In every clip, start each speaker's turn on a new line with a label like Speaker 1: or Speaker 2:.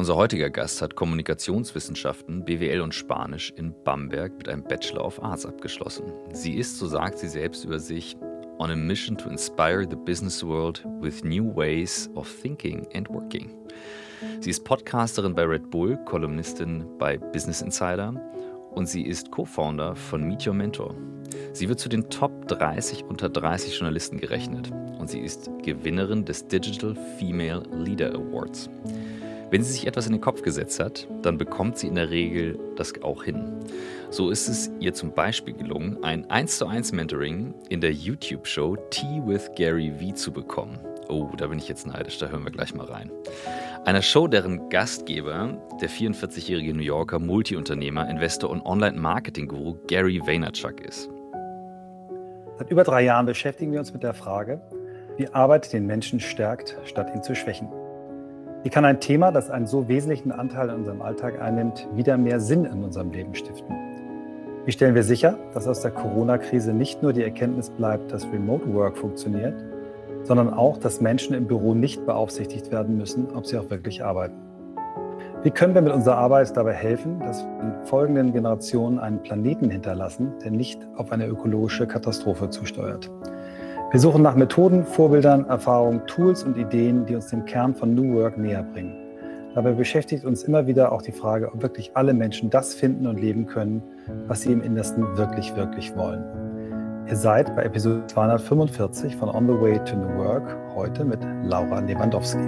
Speaker 1: Unser heutiger Gast hat Kommunikationswissenschaften, BWL und Spanisch in Bamberg mit einem Bachelor of Arts abgeschlossen. Sie ist, so sagt sie selbst über sich, on a mission to inspire the business world with new ways of thinking and working. Sie ist Podcasterin bei Red Bull, Kolumnistin bei Business Insider und sie ist Co-Founder von Meet Your Mentor. Sie wird zu den Top 30 unter 30 Journalisten gerechnet und sie ist Gewinnerin des Digital Female Leader Awards. Wenn sie sich etwas in den Kopf gesetzt hat, dann bekommt sie in der Regel das auch hin. So ist es ihr zum Beispiel gelungen, ein 1 zu 1 Mentoring in der YouTube-Show Tea with Gary V zu bekommen. Oh, da bin ich jetzt neidisch, da hören wir gleich mal rein. Einer Show, deren Gastgeber der 44-jährige New Yorker Multiunternehmer, Investor und Online-Marketing-Guru Gary Vaynerchuk ist.
Speaker 2: Seit über drei Jahren beschäftigen wir uns mit der Frage, wie Arbeit den Menschen stärkt, statt ihn zu schwächen. Wie kann ein Thema, das einen so wesentlichen Anteil in unserem Alltag einnimmt, wieder mehr Sinn in unserem Leben stiften? Wie stellen wir sicher, dass aus der Corona-Krise nicht nur die Erkenntnis bleibt, dass Remote Work funktioniert, sondern auch, dass Menschen im Büro nicht beaufsichtigt werden müssen, ob sie auch wirklich arbeiten? Wie können wir mit unserer Arbeit dabei helfen, dass wir folgenden Generationen einen Planeten hinterlassen, der nicht auf eine ökologische Katastrophe zusteuert? Wir suchen nach Methoden, Vorbildern, Erfahrungen, Tools und Ideen, die uns dem Kern von New Work näher bringen. Dabei beschäftigt uns immer wieder auch die Frage, ob wirklich alle Menschen das finden und leben können, was sie im Innersten wirklich, wirklich wollen. Ihr seid bei Episode 245 von On the Way to New Work heute mit Laura Lewandowski.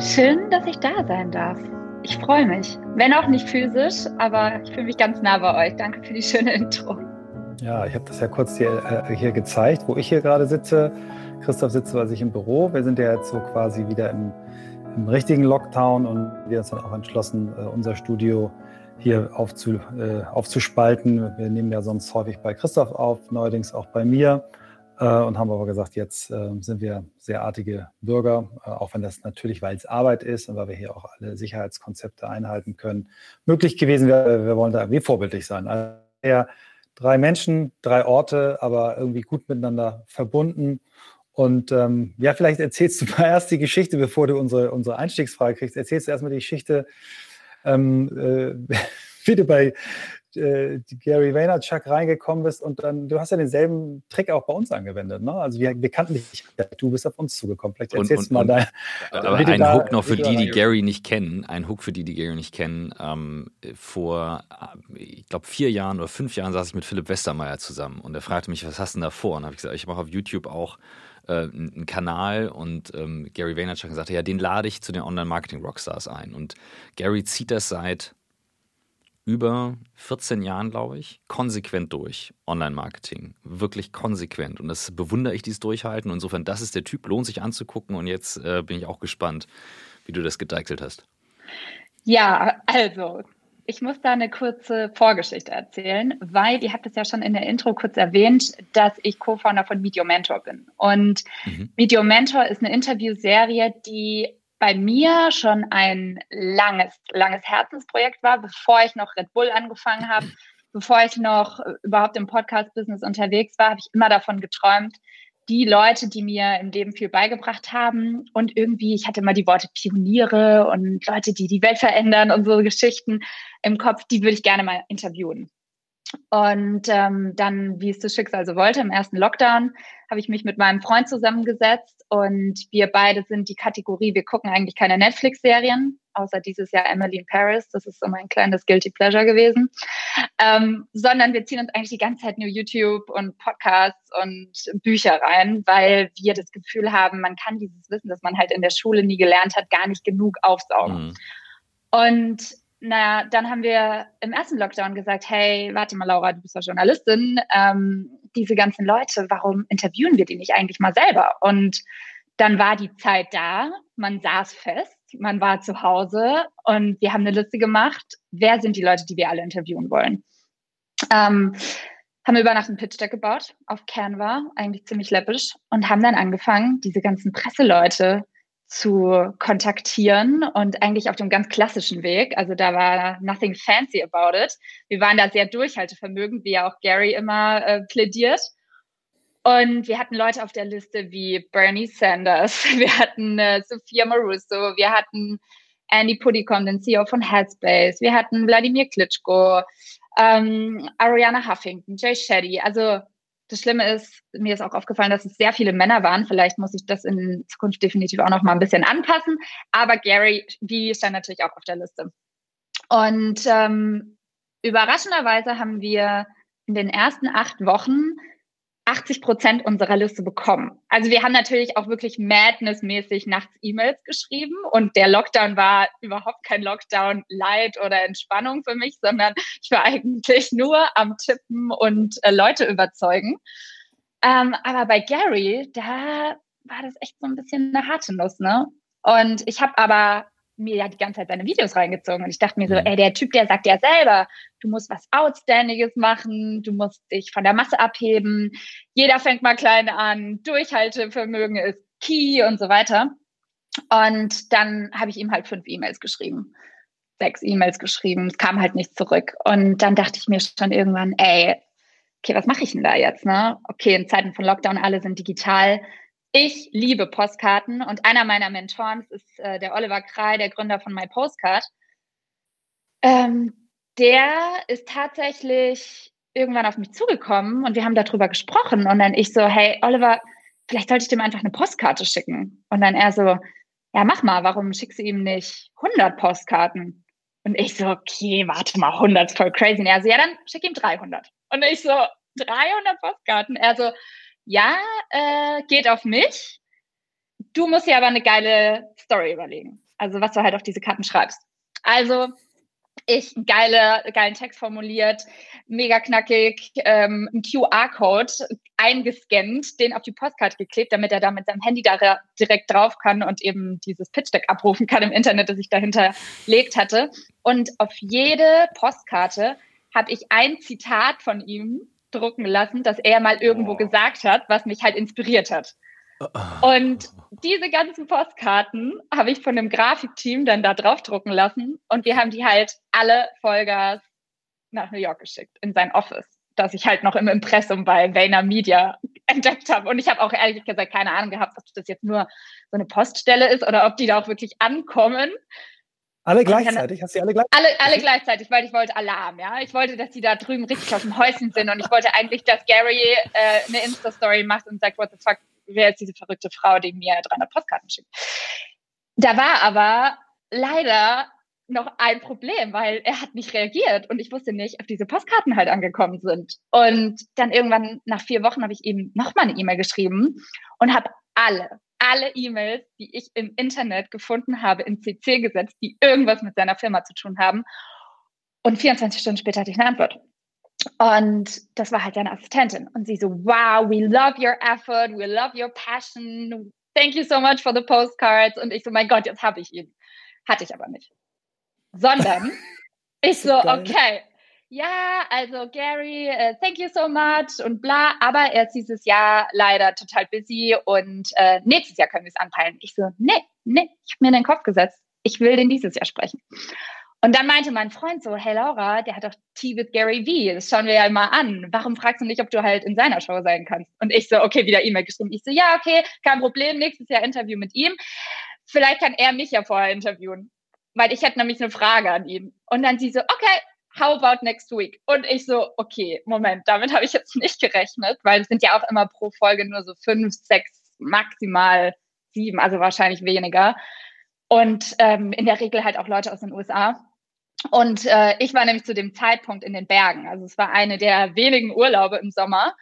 Speaker 3: Schön, dass ich da sein darf. Ich freue mich. Wenn auch nicht physisch, aber ich fühle mich ganz nah bei euch. Danke für die schöne Intro.
Speaker 2: Ja, ich habe das ja kurz hier, äh, hier gezeigt, wo ich hier gerade sitze. Christoph sitzt bei sich im Büro. Wir sind ja jetzt so quasi wieder im, im richtigen Lockdown und wir haben dann auch entschlossen, äh, unser Studio hier aufzu, äh, aufzuspalten. Wir nehmen ja sonst häufig bei Christoph auf, neuerdings auch bei mir äh, und haben aber gesagt, jetzt äh, sind wir sehr artige Bürger, äh, auch wenn das natürlich, weil es Arbeit ist und weil wir hier auch alle Sicherheitskonzepte einhalten können, möglich gewesen wäre. Wir wollen da irgendwie vorbildlich sein. Also, drei Menschen, drei Orte, aber irgendwie gut miteinander verbunden. Und ähm, ja, vielleicht erzählst du mal erst die Geschichte, bevor du unsere, unsere Einstiegsfrage kriegst. Erzählst du erstmal die Geschichte, ähm, äh, wie du bei äh, Gary Vaynerchuk reingekommen bist und dann, du hast ja denselben Trick auch bei uns angewendet. Ne? Also wir, wir kannten dich, du bist auf uns zugekommen. Vielleicht erzählst du mal dein.
Speaker 1: Aber ein da, Hook noch für die, die Gary nicht kennen, ein Hook für die, die Gary nicht kennen. Ähm, vor, äh, ich glaube, vier Jahren oder fünf Jahren saß ich mit Philipp Westermeier zusammen und er fragte mich, was hast du denn da vor? Und habe ich gesagt, ich mache auf YouTube auch äh, einen Kanal und ähm, Gary Vaynerchuk sagte, ja, den lade ich zu den Online-Marketing-Rockstars ein. Und Gary zieht das seit über 14 Jahren, glaube ich, konsequent durch. Online-Marketing. Wirklich konsequent. Und das bewundere ich, dieses Durchhalten. insofern, das ist der Typ, lohnt sich anzugucken. Und jetzt äh, bin ich auch gespannt, wie du das gedeichselt hast.
Speaker 3: Ja, also, ich muss da eine kurze Vorgeschichte erzählen, weil ihr habt es ja schon in der Intro kurz erwähnt, dass ich Co-Founder von Your Mentor bin. Und mhm. Your Mentor ist eine Interviewserie, die bei mir schon ein langes, langes Herzensprojekt war, bevor ich noch Red Bull angefangen habe, bevor ich noch äh, überhaupt im Podcast-Business unterwegs war, habe ich immer davon geträumt, die Leute, die mir im Leben viel beigebracht haben und irgendwie, ich hatte immer die Worte Pioniere und Leute, die die Welt verändern und so Geschichten im Kopf, die würde ich gerne mal interviewen. Und ähm, dann, wie es das Schicksal so wollte, im ersten Lockdown habe ich mich mit meinem Freund zusammengesetzt und wir beide sind die Kategorie, wir gucken eigentlich keine Netflix-Serien, außer dieses Jahr Emily in Paris, das ist so mein kleines Guilty Pleasure gewesen, ähm, sondern wir ziehen uns eigentlich die ganze Zeit nur YouTube und Podcasts und Bücher rein, weil wir das Gefühl haben, man kann dieses Wissen, das man halt in der Schule nie gelernt hat, gar nicht genug aufsaugen. Mhm. Und naja, dann haben wir im ersten Lockdown gesagt, hey, warte mal, Laura, du bist ja Journalistin. Ähm, diese ganzen Leute, warum interviewen wir die nicht eigentlich mal selber? Und dann war die Zeit da, man saß fest, man war zu Hause und wir haben eine Liste gemacht, wer sind die Leute, die wir alle interviewen wollen. Ähm, haben über Nacht ein Pitch Deck gebaut auf Canva, eigentlich ziemlich läppisch, und haben dann angefangen, diese ganzen Presseleute zu kontaktieren und eigentlich auf dem ganz klassischen Weg. Also da war nothing fancy about it. Wir waren da sehr durchhaltevermögend, wie ja auch Gary immer äh, plädiert. Und wir hatten Leute auf der Liste wie Bernie Sanders, wir hatten äh, Sophia Marusso, wir hatten Andy Puddicombe, den CEO von Headspace, wir hatten Wladimir Klitschko, ähm, Ariana Huffington, Jay Shetty. Also das Schlimme ist, mir ist auch aufgefallen, dass es sehr viele Männer waren. Vielleicht muss ich das in Zukunft definitiv auch noch mal ein bisschen anpassen. Aber Gary Vee stand natürlich auch auf der Liste. Und ähm, überraschenderweise haben wir in den ersten acht Wochen 80 Prozent unserer Liste bekommen. Also wir haben natürlich auch wirklich madnessmäßig nachts E-Mails geschrieben und der Lockdown war überhaupt kein Lockdown Light oder Entspannung für mich, sondern ich war eigentlich nur am Tippen und äh, Leute überzeugen. Ähm, aber bei Gary, da war das echt so ein bisschen eine harte Nuss, ne? Und ich habe aber mir ja die ganze Zeit seine Videos reingezogen und ich dachte mir so, mhm. ey, der Typ, der sagt ja selber, du musst was Outstandinges machen, du musst dich von der Masse abheben, jeder fängt mal klein an, Durchhaltevermögen ist key und so weiter. Und dann habe ich ihm halt fünf E-Mails geschrieben, sechs E-Mails geschrieben, es kam halt nichts zurück. Und dann dachte ich mir schon irgendwann, ey, okay, was mache ich denn da jetzt? Ne? Okay, in Zeiten von Lockdown, alle sind digital ich liebe Postkarten und einer meiner Mentoren ist äh, der Oliver Krei, der Gründer von My Postcard. Ähm, der ist tatsächlich irgendwann auf mich zugekommen und wir haben darüber gesprochen und dann ich so, hey Oliver, vielleicht sollte ich dem einfach eine Postkarte schicken. Und dann er so, ja mach mal, warum schickst du ihm nicht 100 Postkarten? Und ich so, okay, warte mal, 100 ist voll crazy. Und er so, ja, dann schick ihm 300. Und ich so, 300 Postkarten? Er so, ja, äh, geht auf mich. Du musst dir aber eine geile Story überlegen. Also was du halt auf diese Karten schreibst. Also ich geile, geilen Text formuliert, mega knackig, ähm, ein QR-Code eingescannt, den auf die Postkarte geklebt, damit er da mit seinem Handy da direkt drauf kann und eben dieses Pitch-Deck abrufen kann im Internet, das ich dahinter legt hatte. Und auf jede Postkarte habe ich ein Zitat von ihm drucken lassen, dass er mal irgendwo oh. gesagt hat, was mich halt inspiriert hat. Oh. Und diese ganzen Postkarten habe ich von dem Grafikteam dann da drauf drucken lassen und wir haben die halt alle Vollgas nach New York geschickt, in sein Office, das ich halt noch im Impressum bei Vayner Media entdeckt habe. Und ich habe auch ehrlich gesagt keine Ahnung gehabt, ob das jetzt nur so eine Poststelle ist oder ob die da auch wirklich ankommen.
Speaker 2: Alle gleichzeitig? Hast du alle gleichzeitig?
Speaker 3: Alle, alle gleichzeitig, weil ich wollte Alarm, ja. Ich wollte, dass die da drüben richtig aus dem Häuschen sind und ich wollte eigentlich, dass Gary äh, eine Insta-Story macht und sagt, what the fuck, wer ist diese verrückte Frau, die mir 300 Postkarten schickt. Da war aber leider noch ein Problem, weil er hat nicht reagiert und ich wusste nicht, ob diese Postkarten halt angekommen sind. Und dann irgendwann nach vier Wochen habe ich eben nochmal eine E-Mail geschrieben und habe alle alle E-Mails, die ich im Internet gefunden habe, in CC gesetzt, die irgendwas mit seiner Firma zu tun haben. Und 24 Stunden später hatte ich eine Antwort. Und das war halt seine Assistentin. Und sie so, wow, we love your effort, we love your passion, thank you so much for the postcards. Und ich so, mein Gott, jetzt habe ich ihn. Hatte ich aber nicht. Sondern ich so, okay, ja, also Gary, uh, thank you so much und bla, aber er ist dieses Jahr leider total busy und uh, nächstes Jahr können wir es anpeilen. Ich so, nee, nee, ich habe mir in den Kopf gesetzt, ich will den dieses Jahr sprechen. Und dann meinte mein Freund so, hey Laura, der hat doch Tea with Gary V, das schauen wir ja mal an. Warum fragst du nicht, ob du halt in seiner Show sein kannst? Und ich so, okay, wieder E-Mail geschrieben. Ich so, ja, okay, kein Problem, nächstes Jahr Interview mit ihm. Vielleicht kann er mich ja vorher interviewen, weil ich hätte nämlich eine Frage an ihn. Und dann sie so, okay, how about next week? Und ich so, okay, Moment, damit habe ich jetzt nicht gerechnet, weil es sind ja auch immer pro Folge nur so fünf, sechs, maximal sieben, also wahrscheinlich weniger. Und ähm, in der Regel halt auch Leute aus den USA. Und äh, ich war nämlich zu dem Zeitpunkt in den Bergen. Also es war eine der wenigen Urlaube im Sommer.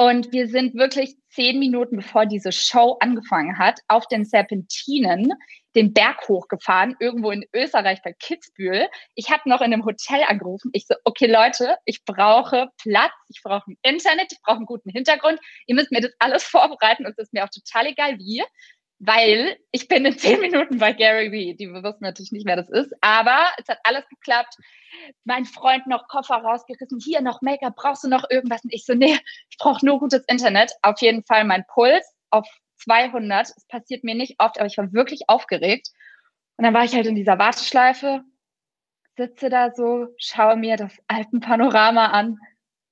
Speaker 3: Und wir sind wirklich zehn Minuten bevor diese Show angefangen hat, auf den Serpentinen den Berg hochgefahren, irgendwo in Österreich bei Kitzbühel. Ich habe noch in einem Hotel angerufen. Ich so, okay Leute, ich brauche Platz, ich brauche ein Internet, ich brauche einen guten Hintergrund. Ihr müsst mir das alles vorbereiten und es ist mir auch total egal wie, weil ich bin in zehn Minuten bei Gary Vee. Die wussten natürlich nicht, wer das ist, aber es hat alles geklappt. Mein Freund noch Koffer rausgerissen, hier noch Make-up, brauchst du noch irgendwas? Und ich so, nee, ich brauche nur gutes Internet. Auf jeden Fall mein Puls auf 200. Es passiert mir nicht oft, aber ich war wirklich aufgeregt. Und dann war ich halt in dieser Warteschleife, sitze da so, schaue mir das Alpenpanorama an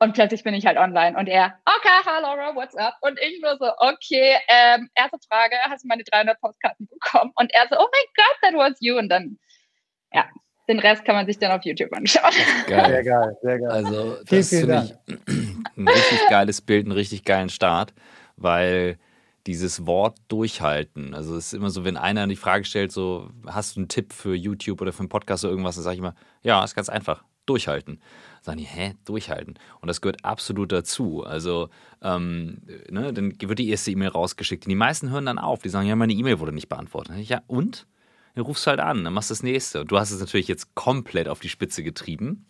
Speaker 3: Und plötzlich bin ich halt online und er, okay, hi Laura, what's up? Und ich nur so, okay, ähm, erste Frage, hast du meine 300 Postkarten bekommen? Und er so, oh my God, that was you. Und dann, ja, den Rest kann man sich dann auf YouTube anschauen.
Speaker 1: Geil. Sehr geil, sehr geil. Also, das finde ich ein richtig geiles Bild, einen richtig geilen Start, weil dieses Wort durchhalten. Also es ist immer so, wenn einer die Frage stellt, so, hast du einen Tipp für YouTube oder für einen Podcast oder irgendwas, dann sage ich immer, ja, ist ganz einfach, durchhalten. Sagen die, hä, durchhalten. Und das gehört absolut dazu. Also, ähm, ne, dann wird die erste E-Mail rausgeschickt. Und die meisten hören dann auf. Die sagen, ja, meine E-Mail wurde nicht beantwortet. Ja, und? Dann rufst du halt an, dann machst du das nächste. Und du hast es natürlich jetzt komplett auf die Spitze getrieben.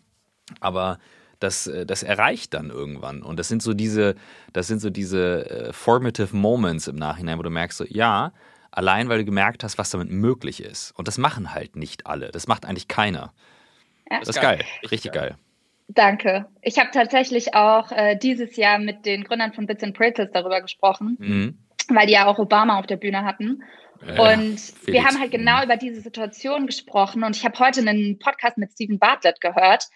Speaker 1: Aber das, äh, das erreicht dann irgendwann. Und das sind so diese, das sind so diese äh, formative Moments im Nachhinein, wo du merkst, so, ja, allein weil du gemerkt hast, was damit möglich ist. Und das machen halt nicht alle. Das macht eigentlich keiner. Ja. Das ist geil. Richtig geil.
Speaker 3: Danke. Ich habe tatsächlich auch äh, dieses Jahr mit den Gründern von Bits and Pretzels darüber gesprochen, mhm. weil die ja auch Obama auf der Bühne hatten. Ja, und Felix. wir haben halt genau über diese Situation gesprochen. Und ich habe heute einen Podcast mit Stephen Bartlett gehört,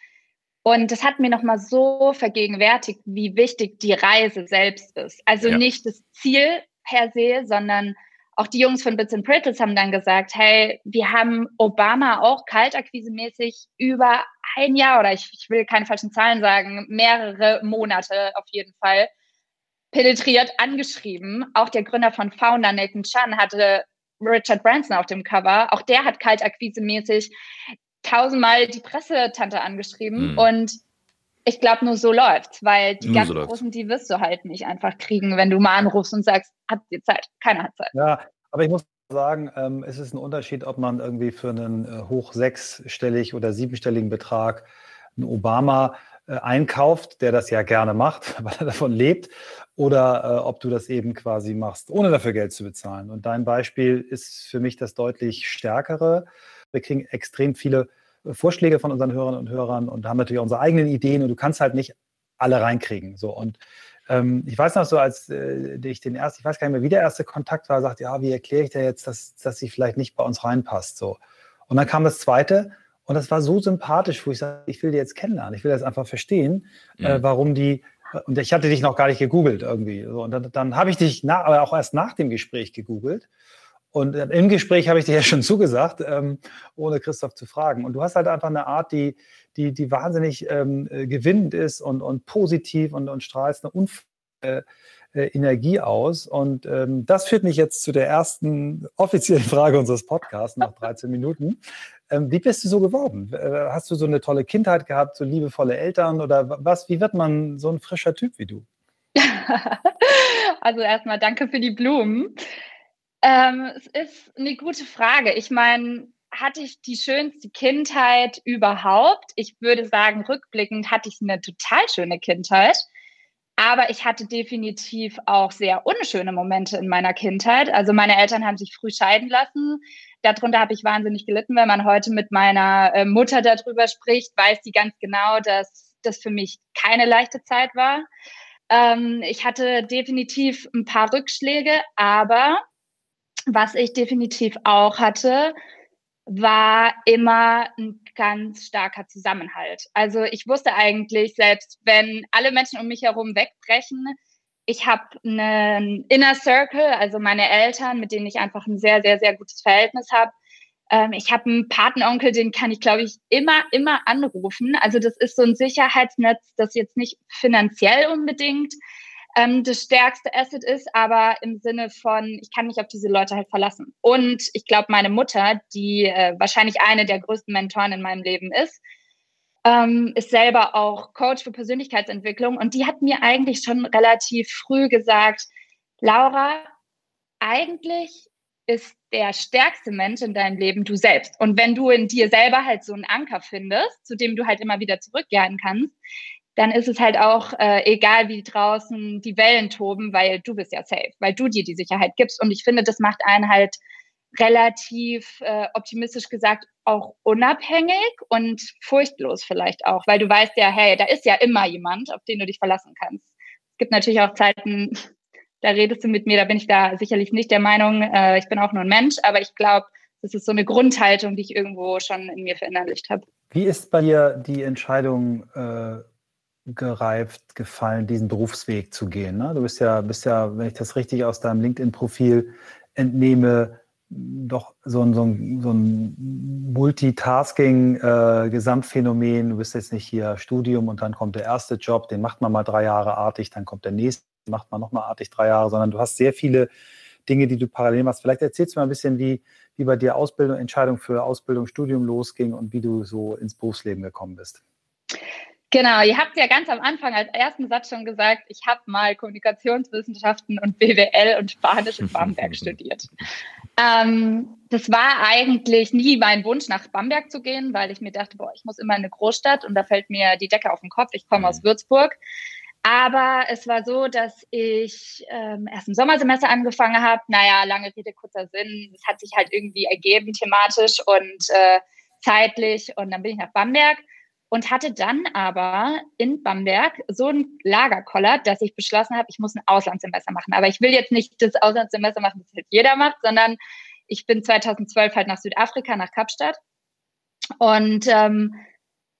Speaker 3: und das hat mir nochmal so vergegenwärtigt, wie wichtig die Reise selbst ist. Also ja. nicht das Ziel per se, sondern auch die Jungs von Bits and Pretzels haben dann gesagt, hey, wir haben Obama auch kaltakquisemäßig über ein Jahr oder ich, ich will keine falschen Zahlen sagen, mehrere Monate auf jeden Fall penetriert angeschrieben. Auch der Gründer von Founder, Nathan Chan, hatte Richard Branson auf dem Cover. Auch der hat kaltakquisemäßig tausendmal die Pressetante angeschrieben mhm. und ich glaube, nur so läuft's, weil die nur ganz so Großen, die wirst du halt nicht einfach kriegen, wenn du mal anrufst und sagst, habt ihr Zeit? Keiner hat Zeit.
Speaker 2: Ja, aber ich muss sagen, ähm, es ist ein Unterschied, ob man irgendwie für einen äh, hoch sechsstellig oder siebenstelligen Betrag einen Obama äh, einkauft, der das ja gerne macht, weil er davon lebt, oder äh, ob du das eben quasi machst, ohne dafür Geld zu bezahlen. Und dein Beispiel ist für mich das deutlich stärkere. Wir kriegen extrem viele äh, Vorschläge von unseren Hörern und Hörern und haben natürlich unsere eigenen Ideen und du kannst halt nicht alle reinkriegen. So und ähm, ich weiß noch so, als äh, ich den ersten, ich weiß gar nicht mehr, wie der erste Kontakt war, sagt, ja, wie erkläre ich dir jetzt, dass, dass sie vielleicht nicht bei uns reinpasst. So. Und dann kam das zweite und das war so sympathisch, wo ich sage, ich will die jetzt kennenlernen, ich will das einfach verstehen, äh, mhm. äh, warum die, und ich hatte dich noch gar nicht gegoogelt irgendwie. So, und dann, dann habe ich dich, na, aber auch erst nach dem Gespräch gegoogelt und im Gespräch habe ich dir ja schon zugesagt, ähm, ohne Christoph zu fragen. Und du hast halt einfach eine Art, die, die, die wahnsinnig ähm, äh, gewinnend ist und, und positiv und, und strahlst eine Unf äh, äh, Energie aus. Und ähm, das führt mich jetzt zu der ersten offiziellen Frage unseres Podcasts nach 13 Minuten. Ähm, wie bist du so geworden? Äh, hast du so eine tolle Kindheit gehabt, so liebevolle Eltern oder was? Wie wird man so ein frischer Typ wie du?
Speaker 3: also erstmal danke für die Blumen. Ähm, es ist eine gute Frage. Ich meine, hatte ich die schönste Kindheit überhaupt? Ich würde sagen, rückblickend hatte ich eine total schöne Kindheit. Aber ich hatte definitiv auch sehr unschöne Momente in meiner Kindheit. Also meine Eltern haben sich früh scheiden lassen. Darunter habe ich wahnsinnig gelitten. Wenn man heute mit meiner äh, Mutter darüber spricht, weiß die ganz genau, dass das für mich keine leichte Zeit war. Ähm, ich hatte definitiv ein paar Rückschläge, aber was ich definitiv auch hatte, war immer ein ganz starker Zusammenhalt. Also ich wusste eigentlich, selbst wenn alle Menschen um mich herum wegbrechen, ich habe einen Inner Circle, also meine Eltern, mit denen ich einfach ein sehr, sehr, sehr gutes Verhältnis habe. Ähm, ich habe einen Patenonkel, den kann ich, glaube ich, immer, immer anrufen. Also das ist so ein Sicherheitsnetz, das jetzt nicht finanziell unbedingt ähm, das stärkste Asset ist, aber im Sinne von, ich kann mich auf diese Leute halt verlassen. Und ich glaube, meine Mutter, die äh, wahrscheinlich eine der größten Mentoren in meinem Leben ist, ähm, ist selber auch Coach für Persönlichkeitsentwicklung und die hat mir eigentlich schon relativ früh gesagt, Laura, eigentlich ist der stärkste Mensch in deinem Leben du selbst. Und wenn du in dir selber halt so einen Anker findest, zu dem du halt immer wieder zurückkehren kannst, dann ist es halt auch äh, egal, wie draußen die Wellen toben, weil du bist ja safe, weil du dir die Sicherheit gibst. Und ich finde, das macht einen halt relativ äh, optimistisch gesagt auch unabhängig und furchtlos vielleicht auch, weil du weißt ja, hey, da ist ja immer jemand, auf den du dich verlassen kannst. Es gibt natürlich auch Zeiten, da redest du mit mir, da bin ich da sicherlich nicht der Meinung, äh, ich bin auch nur ein Mensch, aber ich glaube, das ist so eine Grundhaltung, die ich irgendwo schon in mir verinnerlicht habe.
Speaker 2: Wie ist bei dir die Entscheidung äh, gereift gefallen, diesen Berufsweg zu gehen. Ne? Du bist ja, bist ja, wenn ich das richtig aus deinem LinkedIn-Profil entnehme, doch so ein, so ein, so ein Multitasking-Gesamtphänomen. Äh, du bist jetzt nicht hier Studium und dann kommt der erste Job, den macht man mal drei Jahre artig, dann kommt der nächste, macht man nochmal artig drei Jahre, sondern du hast sehr viele Dinge, die du parallel machst. Vielleicht erzählst du mal ein bisschen, wie, wie bei dir Ausbildung, Entscheidung für Ausbildung, Studium losging und wie du so ins Berufsleben gekommen bist.
Speaker 3: Genau, ihr habt ja ganz am Anfang als ersten Satz schon gesagt, ich habe mal Kommunikationswissenschaften und BWL und Spanisch in Bamberg studiert. Ähm, das war eigentlich nie mein Wunsch, nach Bamberg zu gehen, weil ich mir dachte, boah, ich muss immer in eine Großstadt und da fällt mir die Decke auf den Kopf. Ich komme aus mhm. Würzburg. Aber es war so, dass ich ähm, erst im Sommersemester angefangen habe. Naja, lange Rede, kurzer Sinn. Es hat sich halt irgendwie ergeben, thematisch und äh, zeitlich. Und dann bin ich nach Bamberg und hatte dann aber in Bamberg so ein Lagerkoller, dass ich beschlossen habe, ich muss ein Auslandssemester machen. Aber ich will jetzt nicht das Auslandssemester machen, das halt jeder macht, sondern ich bin 2012 halt nach Südafrika, nach Kapstadt. Und ähm,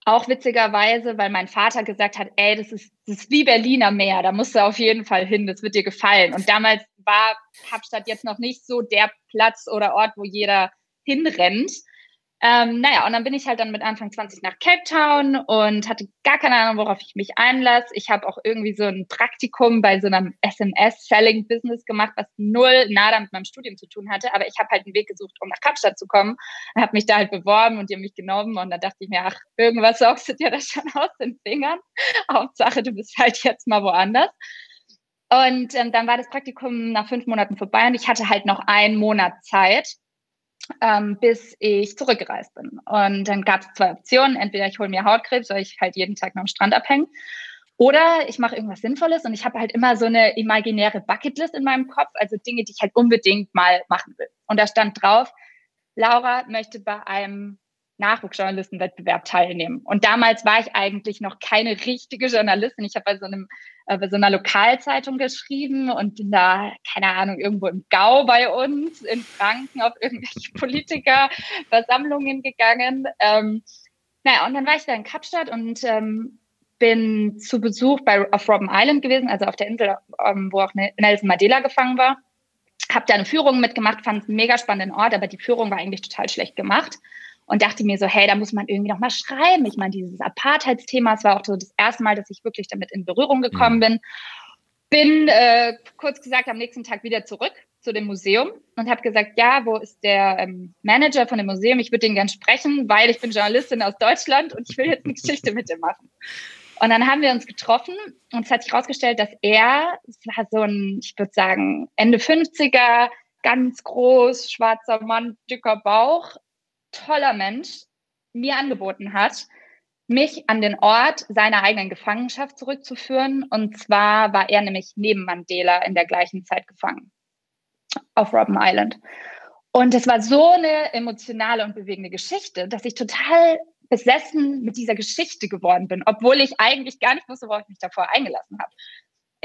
Speaker 3: auch witzigerweise, weil mein Vater gesagt hat, ey, das ist, das ist wie Berliner Meer, da musst du auf jeden Fall hin, das wird dir gefallen. Und damals war Kapstadt jetzt noch nicht so der Platz oder Ort, wo jeder hinrennt. Ähm, naja, und dann bin ich halt dann mit Anfang 20 nach Cape Town und hatte gar keine Ahnung, worauf ich mich einlasse. Ich habe auch irgendwie so ein Praktikum bei so einem SMS-Selling-Business gemacht, was null nada mit meinem Studium zu tun hatte. Aber ich habe halt einen Weg gesucht, um nach Kapstadt zu kommen. Habe mich da halt beworben und die haben mich genommen. Und da dachte ich mir, ach, irgendwas saugst du dir das schon aus den Fingern. Hauptsache, du bist halt jetzt mal woanders. Und ähm, dann war das Praktikum nach fünf Monaten vorbei und ich hatte halt noch einen Monat Zeit ähm, bis ich zurückgereist bin. Und dann gab es zwei Optionen. Entweder ich hole mir Hautkrebs, weil ich halt jeden Tag noch am Strand abhänge. Oder ich mache irgendwas Sinnvolles und ich habe halt immer so eine imaginäre Bucketlist in meinem Kopf, also Dinge, die ich halt unbedingt mal machen will. Und da stand drauf, Laura möchte bei einem Nachwuchsjournalistenwettbewerb teilnehmen. Und damals war ich eigentlich noch keine richtige Journalistin. Ich habe bei so äh, bei so einer Lokalzeitung geschrieben und bin da, keine Ahnung, irgendwo im Gau bei uns in Franken auf irgendwelche Politikerversammlungen gegangen. Ähm, naja, und dann war ich da in Kapstadt und ähm, bin zu Besuch bei, auf Robben Island gewesen, also auf der Insel, ähm, wo auch Nelson Mandela gefangen war. Hab da eine Führung mitgemacht, fand es einen mega spannenden Ort, aber die Führung war eigentlich total schlecht gemacht und dachte mir so, hey, da muss man irgendwie noch mal schreiben. Ich meine, dieses Apartheidsthema, es war auch so das erste Mal, dass ich wirklich damit in Berührung gekommen mhm. bin. Bin äh, kurz gesagt am nächsten Tag wieder zurück zu dem Museum und habe gesagt, ja, wo ist der ähm, Manager von dem Museum? Ich würde den gern sprechen, weil ich bin Journalistin aus Deutschland und ich will jetzt eine Geschichte mit dem machen. Und dann haben wir uns getroffen und es hat sich herausgestellt, dass er, es war so ein, ich würde sagen, Ende 50er, ganz groß, schwarzer Mann, dicker Bauch, toller Mensch mir angeboten hat, mich an den Ort seiner eigenen Gefangenschaft zurückzuführen. Und zwar war er nämlich neben Mandela in der gleichen Zeit gefangen auf Robben Island. Und es war so eine emotionale und bewegende Geschichte, dass ich total besessen mit dieser Geschichte geworden bin, obwohl ich eigentlich gar nicht wusste, worauf ich mich davor eingelassen habe.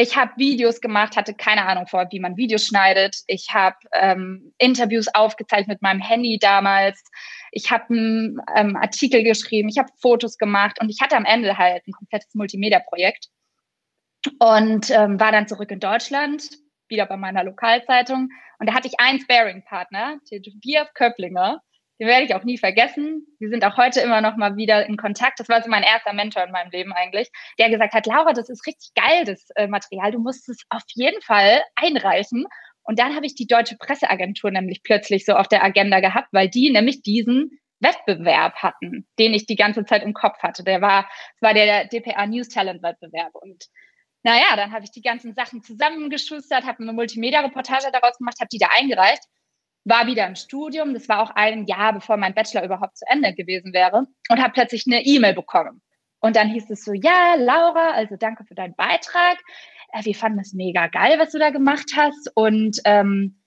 Speaker 3: Ich habe Videos gemacht, hatte keine Ahnung vor, wie man Videos schneidet. Ich habe ähm, Interviews aufgezeichnet mit meinem Handy damals. Ich habe einen ähm, Artikel geschrieben, ich habe Fotos gemacht und ich hatte am Ende halt ein komplettes Multimedia-Projekt und ähm, war dann zurück in Deutschland, wieder bei meiner Lokalzeitung. Und da hatte ich einen Sparing-Partner, Tobias Köpplinger, den werde ich auch nie vergessen. Wir sind auch heute immer noch mal wieder in Kontakt. Das war so mein erster Mentor in meinem Leben eigentlich, der gesagt hat, Laura, das ist richtig geil, das äh, Material. Du musst es auf jeden Fall einreichen. Und dann habe ich die deutsche Presseagentur nämlich plötzlich so auf der Agenda gehabt, weil die nämlich diesen Wettbewerb hatten, den ich die ganze Zeit im Kopf hatte. Der war, das war der DPA News Talent Wettbewerb. Und naja, dann habe ich die ganzen Sachen zusammengeschustert, habe eine Multimedia-Reportage daraus gemacht, habe die da eingereicht war wieder im Studium. Das war auch ein Jahr, bevor mein Bachelor überhaupt zu Ende gewesen wäre und habe plötzlich eine E-Mail bekommen. Und dann hieß es so, ja, Laura, also danke für deinen Beitrag. Äh, wir fanden es mega geil, was du da gemacht hast. Und ähm,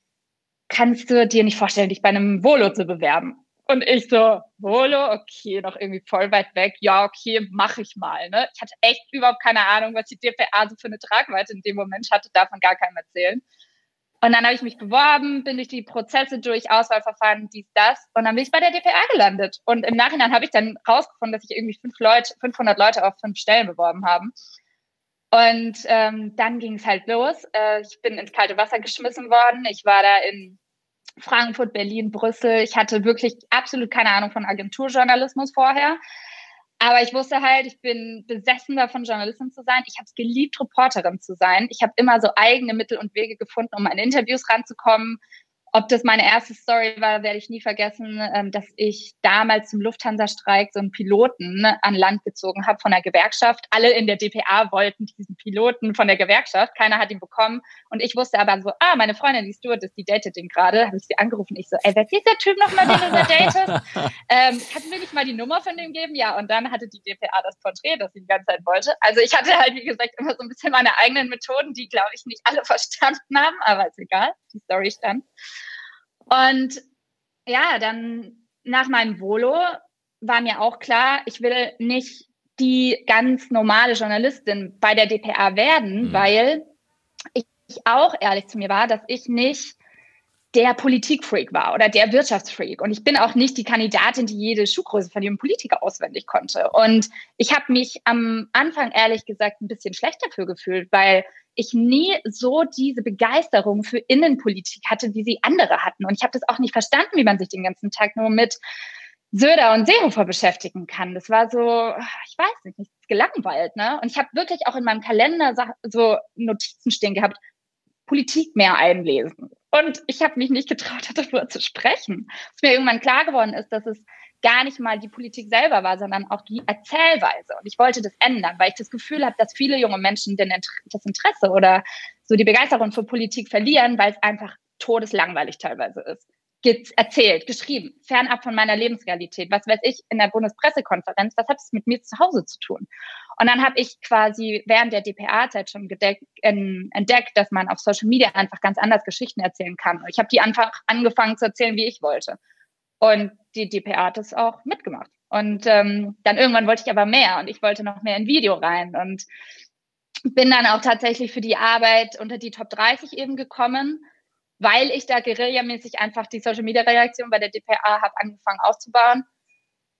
Speaker 3: kannst du dir nicht vorstellen, dich bei einem Volo zu bewerben? Und ich so, Volo, okay, noch irgendwie voll weit weg. Ja, okay, mache ich mal. Ne? Ich hatte echt überhaupt keine Ahnung, was die DPA so für eine Tragweite in dem Moment hatte, davon gar keinem erzählen. Und dann habe ich mich beworben, bin durch die Prozesse durch, Auswahlverfahren, dies, das. Und dann bin ich bei der DPA gelandet. Und im Nachhinein habe ich dann rausgefunden, dass sich irgendwie fünf Leute, 500 Leute auf fünf Stellen beworben haben. Und ähm, dann ging es halt los. Äh, ich bin ins kalte Wasser geschmissen worden. Ich war da in Frankfurt, Berlin, Brüssel. Ich hatte wirklich absolut keine Ahnung von Agenturjournalismus vorher. Aber ich wusste halt, ich bin besessen davon, Journalistin zu sein. Ich habe es geliebt, Reporterin zu sein. Ich habe immer so eigene Mittel und Wege gefunden, um an Interviews ranzukommen, ob das meine erste Story war, werde ich nie vergessen, ähm, dass ich damals zum Lufthansa-Streik so einen Piloten ne, an Land gezogen habe von der Gewerkschaft. Alle in der DPA wollten diesen Piloten von der Gewerkschaft. Keiner hat ihn bekommen. Und ich wusste aber so, ah, meine Freundin, die Stewardess, die datet den gerade. Habe ich sie angerufen. Ich so, ey, wer ist dieser Typ nochmal, den du da datest? ähm, kannst du mir nicht mal die Nummer von dem geben? Ja, und dann hatte die DPA das Porträt, das sie die ganze Zeit wollte. Also ich hatte halt, wie gesagt, immer so ein bisschen meine eigenen Methoden, die, glaube ich, nicht alle verstanden haben. Aber ist egal. Die Story stand. Und ja, dann nach meinem Volo war mir auch klar, ich will nicht die ganz normale Journalistin bei der DPA werden, mhm. weil ich auch ehrlich zu mir war, dass ich nicht der Politikfreak war oder der Wirtschaftsfreak. Und ich bin auch nicht die Kandidatin, die jede Schuhgröße von jedem Politiker auswendig konnte. Und ich habe mich am Anfang ehrlich gesagt ein bisschen schlecht dafür gefühlt, weil ich nie so diese Begeisterung für Innenpolitik hatte, wie sie andere hatten. Und ich habe das auch nicht verstanden, wie man sich den ganzen Tag nur mit Söder und Seehofer beschäftigen kann. Das war so, ich weiß nicht, nichts gelangweilt. Ne? Und ich habe wirklich auch in meinem Kalender so Notizen stehen gehabt, Politik mehr einlesen. Und ich habe mich nicht getraut, darüber zu sprechen. Was mir irgendwann klar geworden ist, dass es gar nicht mal die Politik selber war, sondern auch die Erzählweise. Und ich wollte das ändern, weil ich das Gefühl habe, dass viele junge Menschen das Interesse oder so die Begeisterung für Politik verlieren, weil es einfach todeslangweilig teilweise ist. Erzählt, geschrieben, fernab von meiner Lebensrealität. Was weiß ich in der Bundespressekonferenz, was hat es mit mir zu Hause zu tun? Und dann habe ich quasi während der DPA-Zeit schon entdeckt, dass man auf Social Media einfach ganz anders Geschichten erzählen kann. Und ich habe die einfach angefangen zu erzählen, wie ich wollte. Und die DPA hat das auch mitgemacht. Und ähm, dann irgendwann wollte ich aber mehr und ich wollte noch mehr in Video rein und bin dann auch tatsächlich für die Arbeit unter die Top 30 eben gekommen, weil ich da guerillamäßig einfach die Social Media Reaktion bei der DPA habe angefangen aufzubauen.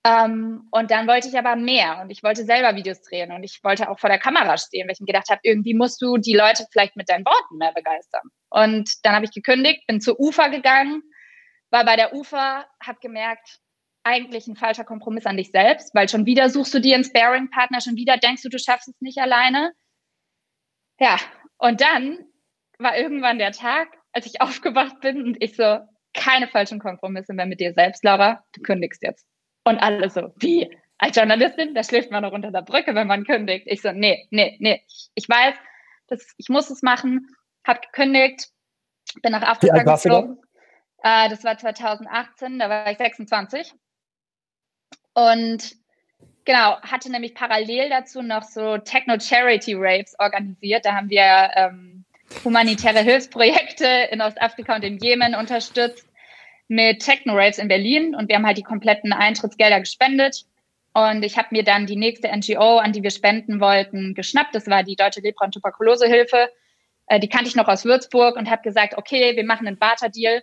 Speaker 3: Ähm, und dann wollte ich aber mehr und ich wollte selber Videos drehen und ich wollte auch vor der Kamera stehen, weil ich mir gedacht habe, irgendwie musst du die Leute vielleicht mit deinen Worten mehr begeistern. Und dann habe ich gekündigt, bin zur UFA gegangen, war bei der UFA, habe gemerkt, eigentlich ein falscher Kompromiss an dich selbst, weil schon wieder suchst du dir einen Sparing-Partner, schon wieder denkst du, du schaffst es nicht alleine. Ja, und dann war irgendwann der Tag, als ich aufgewacht bin und ich so, keine falschen Kompromisse mehr mit dir selbst, Laura, du kündigst jetzt. Und alle so, wie? Als Journalistin, da schläft man noch unter der Brücke, wenn man kündigt. Ich so, nee, nee, nee. Ich weiß, das, ich muss es machen, hab gekündigt, bin nach Afrika geflogen. Äh, das war 2018, da war ich 26. Und genau, hatte nämlich parallel dazu noch so Techno-Charity-Raves organisiert. Da haben wir ähm, humanitäre Hilfsprojekte in Ostafrika und im Jemen unterstützt mit Techno-Raves in Berlin. Und wir haben halt die kompletten Eintrittsgelder gespendet. Und ich habe mir dann die nächste NGO, an die wir spenden wollten, geschnappt. Das war die Deutsche Lepra- und Tuberkulosehilfe. Äh, die kannte ich noch aus Würzburg und habe gesagt, okay, wir machen einen Barter-Deal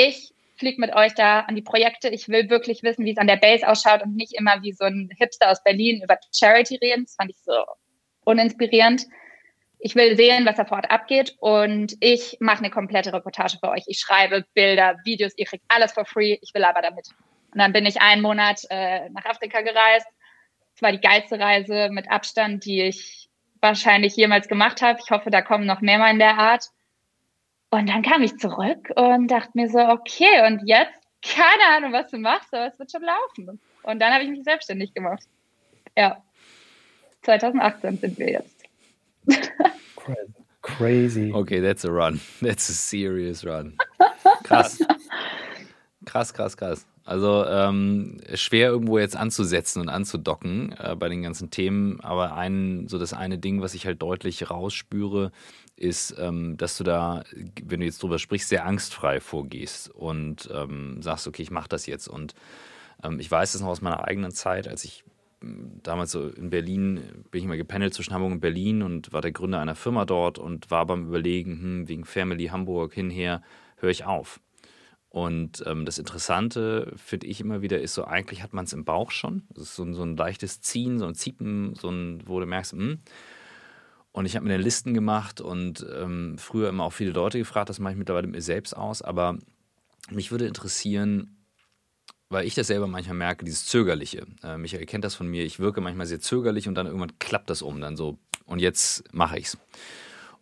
Speaker 3: ich fliege mit euch da an die Projekte. Ich will wirklich wissen, wie es an der Base ausschaut und nicht immer wie so ein Hipster aus Berlin über Charity reden. Das fand ich so uninspirierend. Ich will sehen, was da vor Ort abgeht und ich mache eine komplette Reportage für euch. Ich schreibe Bilder, Videos, ihr kriegt alles for free. Ich will aber damit. Und dann bin ich einen Monat äh, nach Afrika gereist. Es war die geilste Reise mit Abstand, die ich wahrscheinlich jemals gemacht habe. Ich hoffe, da kommen noch mehr mal in der Art. Und dann kam ich zurück und dachte mir so, okay, und jetzt, keine Ahnung, was du machst, aber es wird schon laufen. Und dann habe ich mich selbstständig gemacht. Ja. 2018 sind wir jetzt.
Speaker 2: Crazy.
Speaker 1: Okay, that's a run. That's a serious run. Krass. Krass, krass, krass. Also ähm, schwer irgendwo jetzt anzusetzen und anzudocken äh, bei den ganzen Themen, aber ein, so das eine Ding, was ich halt deutlich rausspüre, ist, ähm, dass du da, wenn du jetzt drüber sprichst, sehr angstfrei vorgehst und ähm, sagst, okay, ich mache das jetzt. Und ähm, ich weiß es noch aus meiner eigenen Zeit, als ich damals so in Berlin, bin ich mal gependelt zwischen Hamburg und Berlin und war der Gründer einer Firma dort und war beim Überlegen, hm, wegen Family Hamburg hinher, höre ich auf. Und ähm, das Interessante, finde ich immer wieder, ist so, eigentlich hat man es im Bauch schon. Das ist so, so, ein leichtes Ziehen, so ein Ziepen, so ein, wo du merkst, hm. Und ich habe mir eine Listen gemacht und ähm, früher immer auch viele Leute gefragt, das mache ich mittlerweile mit mir selbst aus. Aber mich würde interessieren, weil ich das selber manchmal merke, dieses Zögerliche. Äh, Michael kennt das von mir, ich wirke manchmal sehr zögerlich und dann irgendwann klappt das um, dann so, und jetzt mache ich's.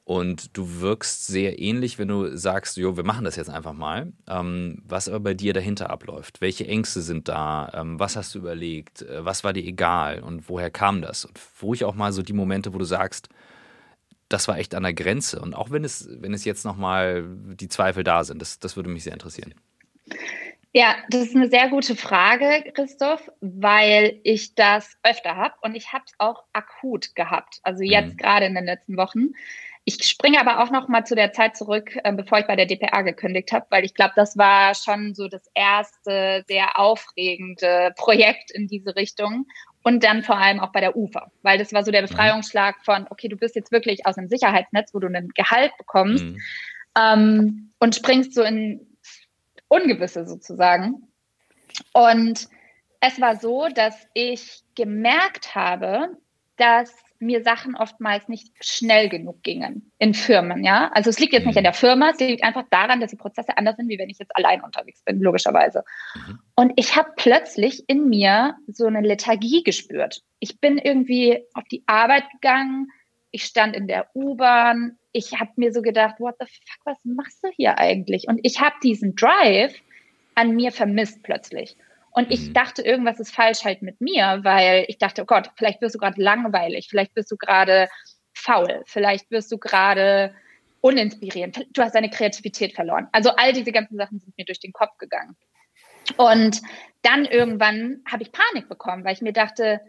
Speaker 1: Und du wirkst sehr ähnlich, wenn du sagst, jo, wir machen das jetzt einfach mal. Ähm, was aber bei dir dahinter abläuft. Welche Ängste sind da? Ähm, was hast du überlegt? Äh, was war dir egal? Und woher kam das? Und wo ich auch mal so die Momente, wo du sagst, das war echt an der Grenze. Und auch wenn es, wenn es jetzt nochmal die Zweifel da sind, das, das würde mich sehr interessieren.
Speaker 3: Ja, das ist eine sehr gute Frage, Christoph, weil ich das öfter habe und ich habe es auch akut gehabt. Also jetzt mhm. gerade in den letzten Wochen. Ich springe aber auch noch mal zu der Zeit zurück, äh, bevor ich bei der DPA gekündigt habe, weil ich glaube, das war schon so das erste sehr aufregende Projekt in diese Richtung und dann vor allem auch bei der UFA, weil das war so der mhm. Befreiungsschlag von, okay, du bist jetzt wirklich aus einem Sicherheitsnetz, wo du ein Gehalt bekommst mhm. ähm, und springst so in Ungewisse sozusagen. Und es war so, dass ich gemerkt habe, dass mir Sachen oftmals nicht schnell genug gingen in Firmen, ja. Also es liegt jetzt nicht an mhm. der Firma, es liegt einfach daran, dass die Prozesse anders sind, wie wenn ich jetzt allein unterwegs bin, logischerweise. Mhm. Und ich habe plötzlich in mir so eine Lethargie gespürt. Ich bin irgendwie auf die Arbeit gegangen, ich stand in der U-Bahn, ich habe mir so gedacht, what the fuck, was machst du hier eigentlich? Und ich habe diesen Drive an mir vermisst plötzlich. Und ich mhm. dachte, irgendwas ist falsch halt mit mir, weil ich dachte, oh Gott, vielleicht wirst du gerade langweilig, vielleicht bist du gerade faul, vielleicht wirst du gerade uninspirierend, du hast deine Kreativität verloren. Also all diese ganzen Sachen sind mir durch den Kopf gegangen. Und dann irgendwann habe ich Panik bekommen, weil ich mir dachte,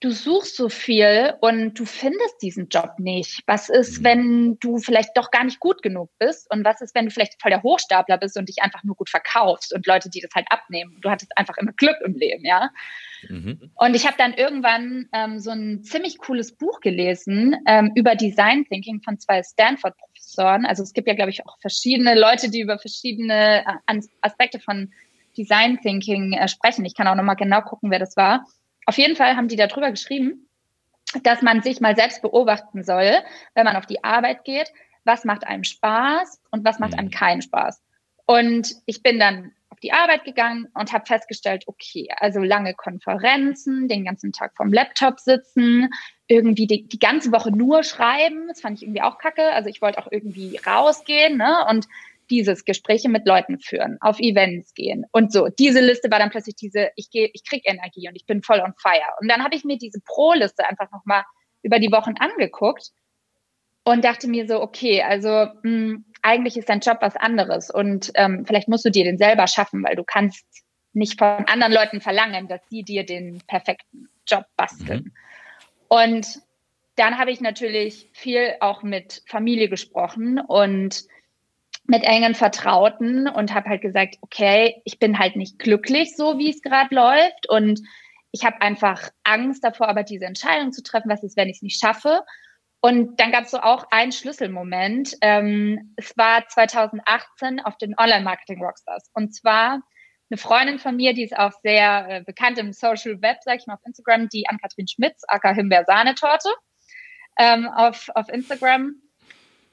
Speaker 3: du suchst so viel und du findest diesen Job nicht. Was ist, mhm. wenn du vielleicht doch gar nicht gut genug bist? Und was ist, wenn du vielleicht voll der Hochstapler bist und dich einfach nur gut verkaufst und Leute, die das halt abnehmen? Du hattest einfach immer Glück im Leben, ja? Mhm. Und ich habe dann irgendwann ähm, so ein ziemlich cooles Buch gelesen ähm, über Design Thinking von zwei Stanford-Professoren. Also es gibt ja, glaube ich, auch verschiedene Leute, die über verschiedene äh, Aspekte von Design Thinking äh, sprechen. Ich kann auch nochmal genau gucken, wer das war. Auf jeden Fall haben die darüber geschrieben, dass man sich mal selbst beobachten soll, wenn man auf die Arbeit geht, was macht einem Spaß und was macht einem mhm. keinen Spaß. Und ich bin dann auf die Arbeit gegangen und habe festgestellt, okay, also lange Konferenzen, den ganzen Tag vom Laptop sitzen, irgendwie die, die ganze Woche nur schreiben, das fand ich irgendwie auch kacke. Also ich wollte auch irgendwie rausgehen ne? und dieses Gespräche mit Leuten führen, auf Events gehen und so. Diese Liste war dann plötzlich diese, ich gehe, ich krieg Energie und ich bin voll on fire. Und dann habe ich mir diese Pro-Liste einfach nochmal über die Wochen angeguckt und dachte mir so, okay, also mh, hm, eigentlich ist dein Job was anderes und ähm, vielleicht musst du dir den selber schaffen, weil du kannst nicht von anderen Leuten verlangen, dass sie dir den perfekten Job basteln. Mhm. Und dann habe ich natürlich viel auch mit Familie gesprochen und mit engen Vertrauten und habe halt gesagt, okay, ich bin halt nicht glücklich so, wie es gerade läuft und ich habe einfach Angst davor, aber diese Entscheidung zu treffen, was ist, wenn ich es nicht schaffe. Und dann gab es so auch einen Schlüsselmoment. Ähm, es war 2018 auf den Online-Marketing Rockstars. Und zwar eine Freundin von mir, die ist auch sehr äh, bekannt im Social Web, sag ich mal, auf Instagram, die Ann-Kathrin Schmitz, aka Himbeer-Sahnetorte, ähm, auf, auf Instagram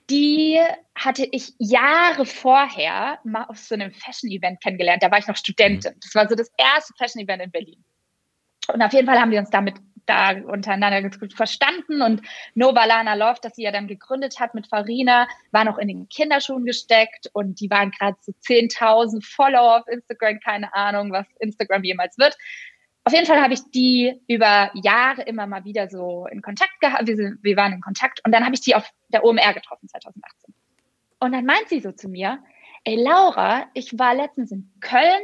Speaker 3: die hatte ich Jahre vorher mal auf so einem Fashion-Event kennengelernt. Da war ich noch Studentin. Mhm. Das war so das erste Fashion-Event in Berlin. Und auf jeden Fall haben wir uns damit da untereinander gut verstanden. Und Nova Lana Love, das sie ja dann gegründet hat mit Farina, war noch in den Kinderschuhen gesteckt und die waren gerade so 10.000 Follower auf Instagram, keine Ahnung, was Instagram jemals wird. Auf jeden Fall habe ich die über Jahre immer mal wieder so in Kontakt gehabt. Wir, wir waren in Kontakt und dann habe ich die auf der OMR getroffen 2018. Und dann meint sie so zu mir, ey Laura, ich war letztens in Köln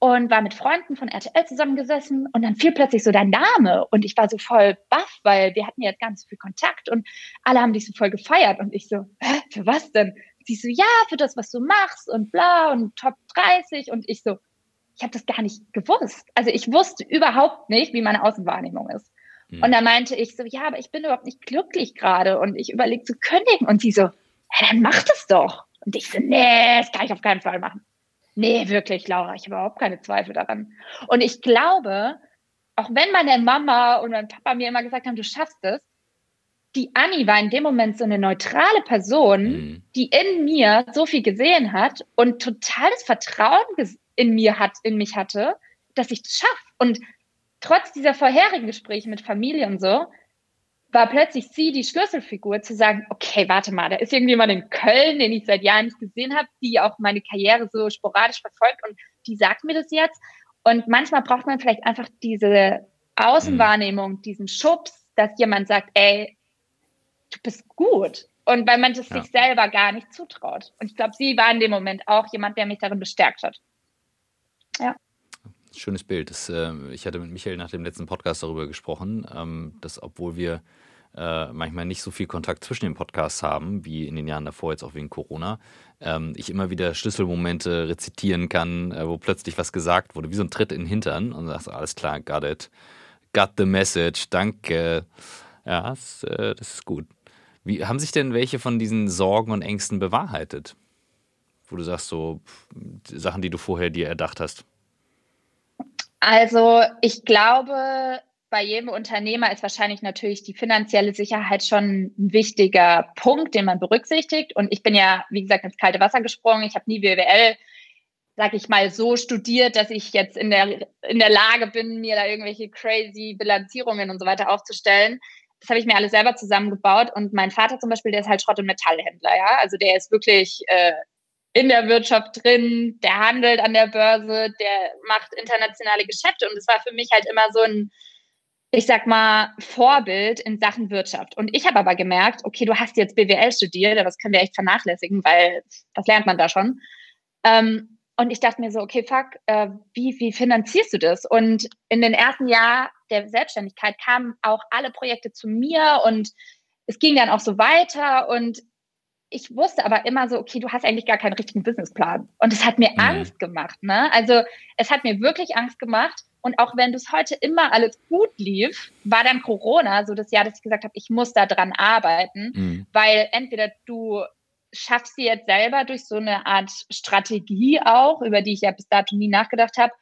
Speaker 3: und war mit Freunden von RTL zusammengesessen und dann fiel plötzlich so dein Name und ich war so voll baff, weil wir hatten ja ganz viel Kontakt und alle haben dich so voll gefeiert und ich so, Hä, für was denn? Sie so, ja, für das, was du machst und bla und Top 30 und ich so, ich habe das gar nicht gewusst. Also ich wusste überhaupt nicht, wie meine Außenwahrnehmung ist. Mhm. Und da meinte ich so, ja, aber ich bin überhaupt nicht glücklich gerade und ich überlege zu kündigen. Und sie so, ja, dann mach das doch. Und ich so, nee, das kann ich auf keinen Fall machen. Nee, wirklich, Laura, ich habe überhaupt keine Zweifel daran. Und ich glaube, auch wenn meine Mama und mein Papa mir immer gesagt haben, du schaffst es, die Anni war in dem Moment so eine neutrale Person, mhm. die in mir so viel gesehen hat und totales Vertrauen in mir hat, in mich hatte, dass ich das schaffe. Und trotz dieser vorherigen Gespräche mit Familie und so, war plötzlich sie die Schlüsselfigur zu sagen, okay, warte mal, da ist irgendjemand in Köln, den ich seit Jahren nicht gesehen habe, die auch meine Karriere so sporadisch verfolgt und die sagt mir das jetzt. Und manchmal braucht man vielleicht einfach diese Außenwahrnehmung, diesen Schubs, dass jemand sagt, ey, du bist gut. Und weil man das ja. sich selber gar nicht zutraut. Und ich glaube, sie war in dem Moment auch jemand, der mich darin bestärkt hat.
Speaker 1: Ja. Schönes Bild. Das, äh, ich hatte mit Michael nach dem letzten Podcast darüber gesprochen, ähm, dass obwohl wir äh, manchmal nicht so viel Kontakt zwischen den Podcasts haben, wie in den Jahren davor, jetzt auch wegen Corona, ähm, ich immer wieder Schlüsselmomente rezitieren kann, äh, wo plötzlich was gesagt wurde, wie so ein Tritt in den Hintern und sagst, alles klar, got it, got the message, danke. Ja, das, äh, das ist gut. Wie, haben sich denn welche von diesen Sorgen und Ängsten bewahrheitet? Wo du sagst, so Sachen, die du vorher dir erdacht hast.
Speaker 3: Also ich glaube, bei jedem Unternehmer ist wahrscheinlich natürlich die finanzielle Sicherheit schon ein wichtiger Punkt, den man berücksichtigt. Und ich bin ja, wie gesagt, ins kalte Wasser gesprungen. Ich habe nie BWL, sag ich mal, so studiert, dass ich jetzt in der, in der Lage bin, mir da irgendwelche crazy Bilanzierungen und so weiter aufzustellen das habe ich mir alles selber zusammengebaut. Und mein Vater zum Beispiel, der ist halt Schrott- und Metallhändler, ja. Also der ist wirklich äh, in der Wirtschaft drin, der handelt an der Börse, der macht internationale Geschäfte. Und es war für mich halt immer so ein, ich sag mal, Vorbild in Sachen Wirtschaft. Und ich habe aber gemerkt, okay, du hast jetzt BWL studiert, aber das können wir echt vernachlässigen, weil was lernt man da schon? Ähm, und ich dachte mir so, okay, fuck, äh, wie, wie finanzierst du das? Und in den ersten Jahren der Selbstständigkeit kamen auch alle Projekte zu mir und es ging dann auch so weiter und ich wusste aber immer so, okay, du hast eigentlich gar keinen richtigen Businessplan. Und es hat mir mhm. Angst gemacht. Ne? Also es hat mir wirklich Angst gemacht. Und auch wenn das heute immer alles gut lief, war dann Corona so das Jahr, dass ich gesagt habe, ich muss da dran arbeiten, mhm. weil entweder du schaffst sie jetzt selber durch so eine Art Strategie auch, über die ich ja bis dato nie nachgedacht habe,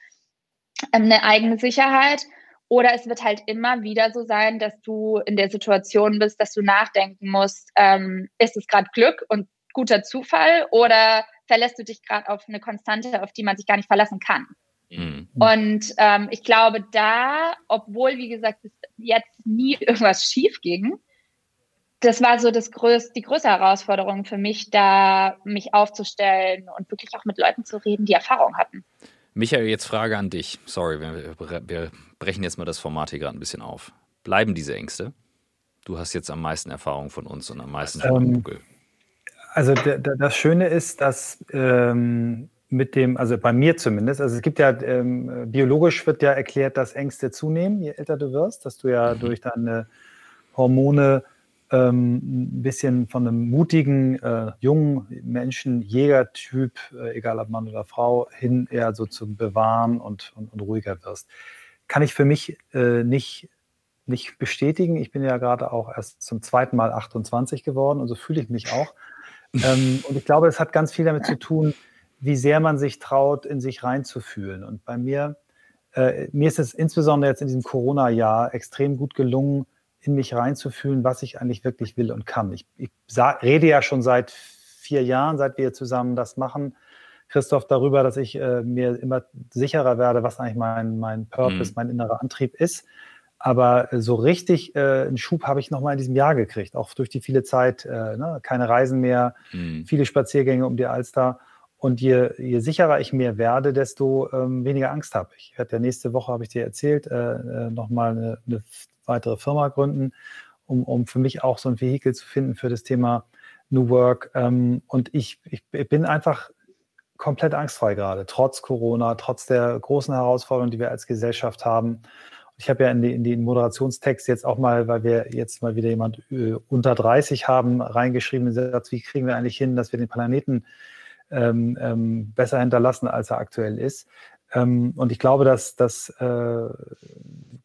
Speaker 3: ähm, eine eigene Sicherheit. Oder es wird halt immer wieder so sein, dass du in der Situation bist, dass du nachdenken musst, ähm, ist es gerade Glück und guter Zufall oder verlässt du dich gerade auf eine Konstante, auf die man sich gar nicht verlassen kann? Mhm. Und ähm, ich glaube, da, obwohl, wie gesagt, jetzt nie irgendwas schief ging, das war so das größte, die größte Herausforderung für mich, da mich aufzustellen und wirklich auch mit Leuten zu reden, die Erfahrung hatten.
Speaker 1: Michael, jetzt Frage an dich. Sorry, wir, wir brechen jetzt mal das Format hier gerade ein bisschen auf. Bleiben diese Ängste? Du hast jetzt am meisten Erfahrung von uns und am meisten von ähm, Google.
Speaker 2: Also das Schöne ist, dass ähm, mit dem, also bei mir zumindest, also es gibt ja, ähm, biologisch wird ja erklärt, dass Ängste zunehmen, je älter du wirst, dass du ja mhm. durch deine Hormone ähm, ein bisschen von einem mutigen, äh, jungen Menschen, Jägertyp, äh, egal ob Mann oder Frau, hin eher so zum Bewahren und, und, und ruhiger wirst. Kann ich für mich äh, nicht, nicht bestätigen. Ich bin ja gerade auch erst zum zweiten Mal 28 geworden und so fühle ich mich auch. ähm, und ich glaube, es hat ganz viel damit zu tun, wie sehr man sich traut, in sich reinzufühlen. Und bei mir, äh, mir ist es insbesondere jetzt in diesem Corona-Jahr extrem gut gelungen, in mich reinzufühlen, was ich eigentlich wirklich will und kann. Ich, ich rede ja schon seit vier Jahren, seit wir zusammen das machen, Christoph, darüber, dass ich äh, mir immer sicherer werde, was eigentlich mein, mein Purpose, mhm. mein innerer Antrieb ist. Aber äh, so richtig äh, einen Schub habe ich noch mal in diesem Jahr gekriegt, auch durch die viele Zeit, äh, ne? keine Reisen mehr, mhm. viele Spaziergänge um die Alster. Und je, je sicherer ich mir werde, desto ähm, weniger Angst habe ich. Ich werde ja nächste Woche, habe ich dir erzählt, äh, äh nochmal eine, eine weitere Firma gründen, um, um für mich auch so ein Vehikel zu finden für das Thema New Work. Ähm, und ich, ich bin einfach komplett angstfrei gerade, trotz Corona, trotz der großen Herausforderungen, die wir als Gesellschaft haben. Ich habe ja in, die, in den Moderationstext jetzt auch mal, weil wir jetzt mal wieder jemand äh, unter 30 haben, reingeschrieben, Satz, wie kriegen wir eigentlich hin, dass wir den Planeten ähm, ähm, besser hinterlassen, als er aktuell ist. Ähm, und ich glaube, dass das äh,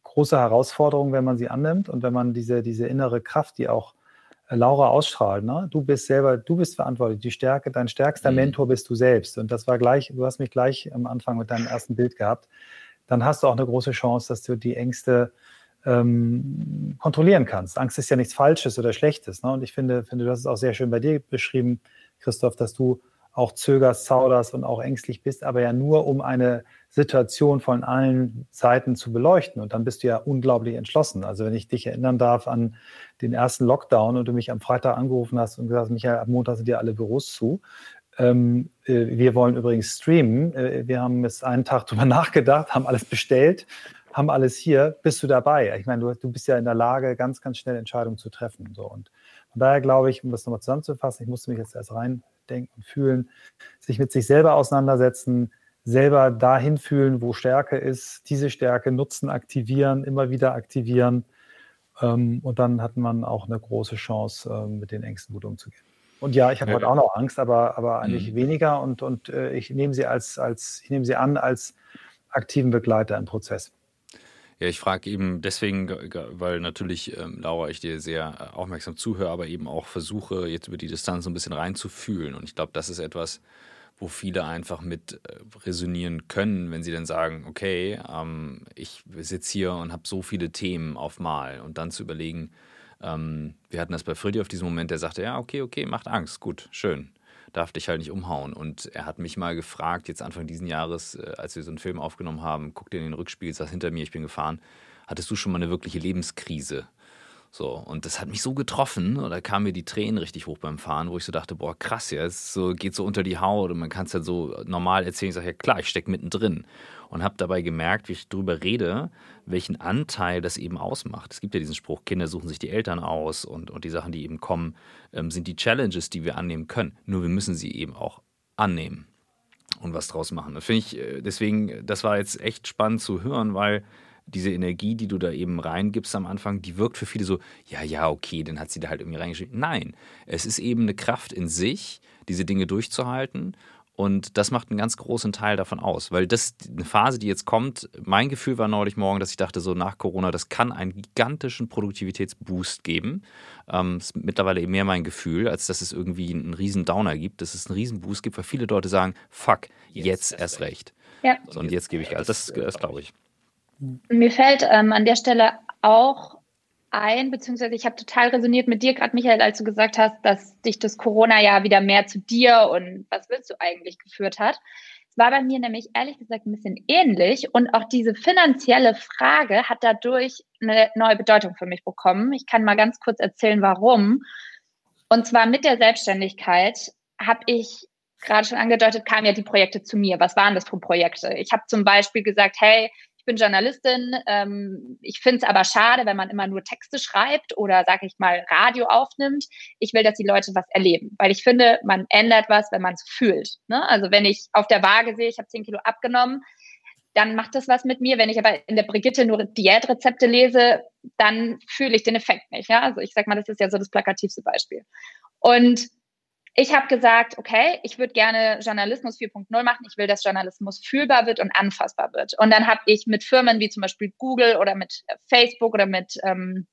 Speaker 2: große Herausforderung, wenn man sie annimmt und wenn man diese, diese innere Kraft, die auch äh, Laura ausstrahlt, ne? du bist selber, du bist verantwortlich, die Stärke, dein stärkster mhm. Mentor bist du selbst. Und das war gleich, du hast mich gleich am Anfang mit deinem ersten Bild gehabt. Dann hast du auch eine große Chance, dass du die Ängste ähm, kontrollieren kannst. Angst ist ja nichts Falsches oder Schlechtes. Ne? Und ich finde, finde, du hast es auch sehr schön bei dir beschrieben, Christoph, dass du auch zögerst, zauderst und auch ängstlich bist, aber ja nur, um eine Situation von allen Seiten zu beleuchten. Und dann bist du ja unglaublich entschlossen. Also wenn ich dich erinnern darf an den ersten Lockdown und du mich am Freitag angerufen hast und gesagt hast, Michael, ab Montag sind dir alle Büros zu. Ähm, äh, wir wollen übrigens streamen. Äh, wir haben jetzt einen Tag drüber nachgedacht, haben alles bestellt, haben alles hier. Bist du dabei? Ich meine, du, du bist ja in der Lage, ganz, ganz schnell Entscheidungen zu treffen. So. Und von daher glaube ich, um das nochmal zusammenzufassen, ich musste mich jetzt erst und fühlen, sich mit sich selber auseinandersetzen, selber dahin fühlen, wo Stärke ist, diese Stärke nutzen, aktivieren, immer wieder aktivieren. Ähm, und dann hat man auch eine große Chance, ähm, mit den Ängsten gut umzugehen. Und ja, ich habe ja. heute auch noch Angst, aber, aber eigentlich mhm. weniger und, und äh, ich nehme sie als, als, ich nehme sie an als aktiven Begleiter im Prozess.
Speaker 1: Ja, ich frage eben deswegen, weil natürlich, ähm, Laura, ich dir sehr äh, aufmerksam zuhöre, aber eben auch versuche, jetzt über die Distanz so ein bisschen reinzufühlen. Und ich glaube, das ist etwas, wo viele einfach mit äh, resonieren können, wenn sie dann sagen, okay, ähm, ich sitze hier und habe so viele Themen auf Mal und dann zu überlegen, ähm, wir hatten das bei Freddy auf diesem Moment, der sagte, ja, okay, okay, macht Angst, gut, schön, darf dich halt nicht umhauen. Und er hat mich mal gefragt, jetzt Anfang diesen Jahres, äh, als wir so einen Film aufgenommen haben, guck dir in den Rückspiegel, saß hinter mir, ich bin gefahren, hattest du schon mal eine wirkliche Lebenskrise? So, und das hat mich so getroffen, und da kamen mir die Tränen richtig hoch beim Fahren, wo ich so dachte, boah, krass, ja, es so, geht so unter die Haut und man kann es halt so normal erzählen. Ich sage, ja klar, ich stecke mittendrin. Und habe dabei gemerkt, wie ich darüber rede, welchen Anteil das eben ausmacht. Es gibt ja diesen Spruch, Kinder suchen sich die Eltern aus und, und die Sachen, die eben kommen, ähm, sind die Challenges, die wir annehmen können. Nur wir müssen sie eben auch annehmen und was draus machen. Das finde ich, äh, deswegen, das war jetzt echt spannend zu hören, weil diese Energie, die du da eben reingibst am Anfang, die wirkt für viele so, ja, ja, okay, dann hat sie da halt irgendwie reingeschrieben. Nein, es ist eben eine Kraft in sich, diese Dinge durchzuhalten. Und das macht einen ganz großen Teil davon aus, weil das eine Phase, die jetzt kommt, mein Gefühl war neulich morgen, dass ich dachte, so nach Corona, das kann einen gigantischen Produktivitätsboost geben. Ähm, ist mittlerweile eben mehr mein Gefühl, als dass es irgendwie einen riesen Downer gibt, dass es einen riesen Boost gibt, weil viele Leute sagen, fuck, jetzt, jetzt erst recht. Ja. So, und jetzt gebe ich alles. Das, das glaube ich.
Speaker 3: Mir fällt ähm, an der Stelle auch ein, beziehungsweise ich habe total resoniert mit dir gerade, Michael, als du gesagt hast, dass dich das Corona-Jahr wieder mehr zu dir und was willst du eigentlich geführt hat. Es war bei mir nämlich ehrlich gesagt ein bisschen ähnlich und auch diese finanzielle Frage hat dadurch eine neue Bedeutung für mich bekommen. Ich kann mal ganz kurz erzählen, warum. Und zwar mit der Selbstständigkeit habe ich gerade schon angedeutet, kamen ja die Projekte zu mir. Was waren das für Projekte? Ich habe zum Beispiel gesagt, hey, bin Journalistin. Ähm, ich finde es aber schade, wenn man immer nur Texte schreibt oder, sage ich mal, Radio aufnimmt. Ich will, dass die Leute was erleben, weil ich finde, man ändert was, wenn man es fühlt. Ne? Also wenn ich auf der Waage sehe, ich habe 10 Kilo abgenommen, dann macht das was mit mir. Wenn ich aber in der Brigitte nur Diätrezepte lese, dann fühle ich den Effekt nicht. Ja? Also ich sage mal, das ist ja so das plakativste Beispiel. Und ich habe gesagt, okay, ich würde gerne Journalismus 4.0 machen. Ich will, dass Journalismus fühlbar wird und anfassbar wird. Und dann habe ich mit Firmen wie zum Beispiel Google oder mit äh, Facebook oder mit, ähm,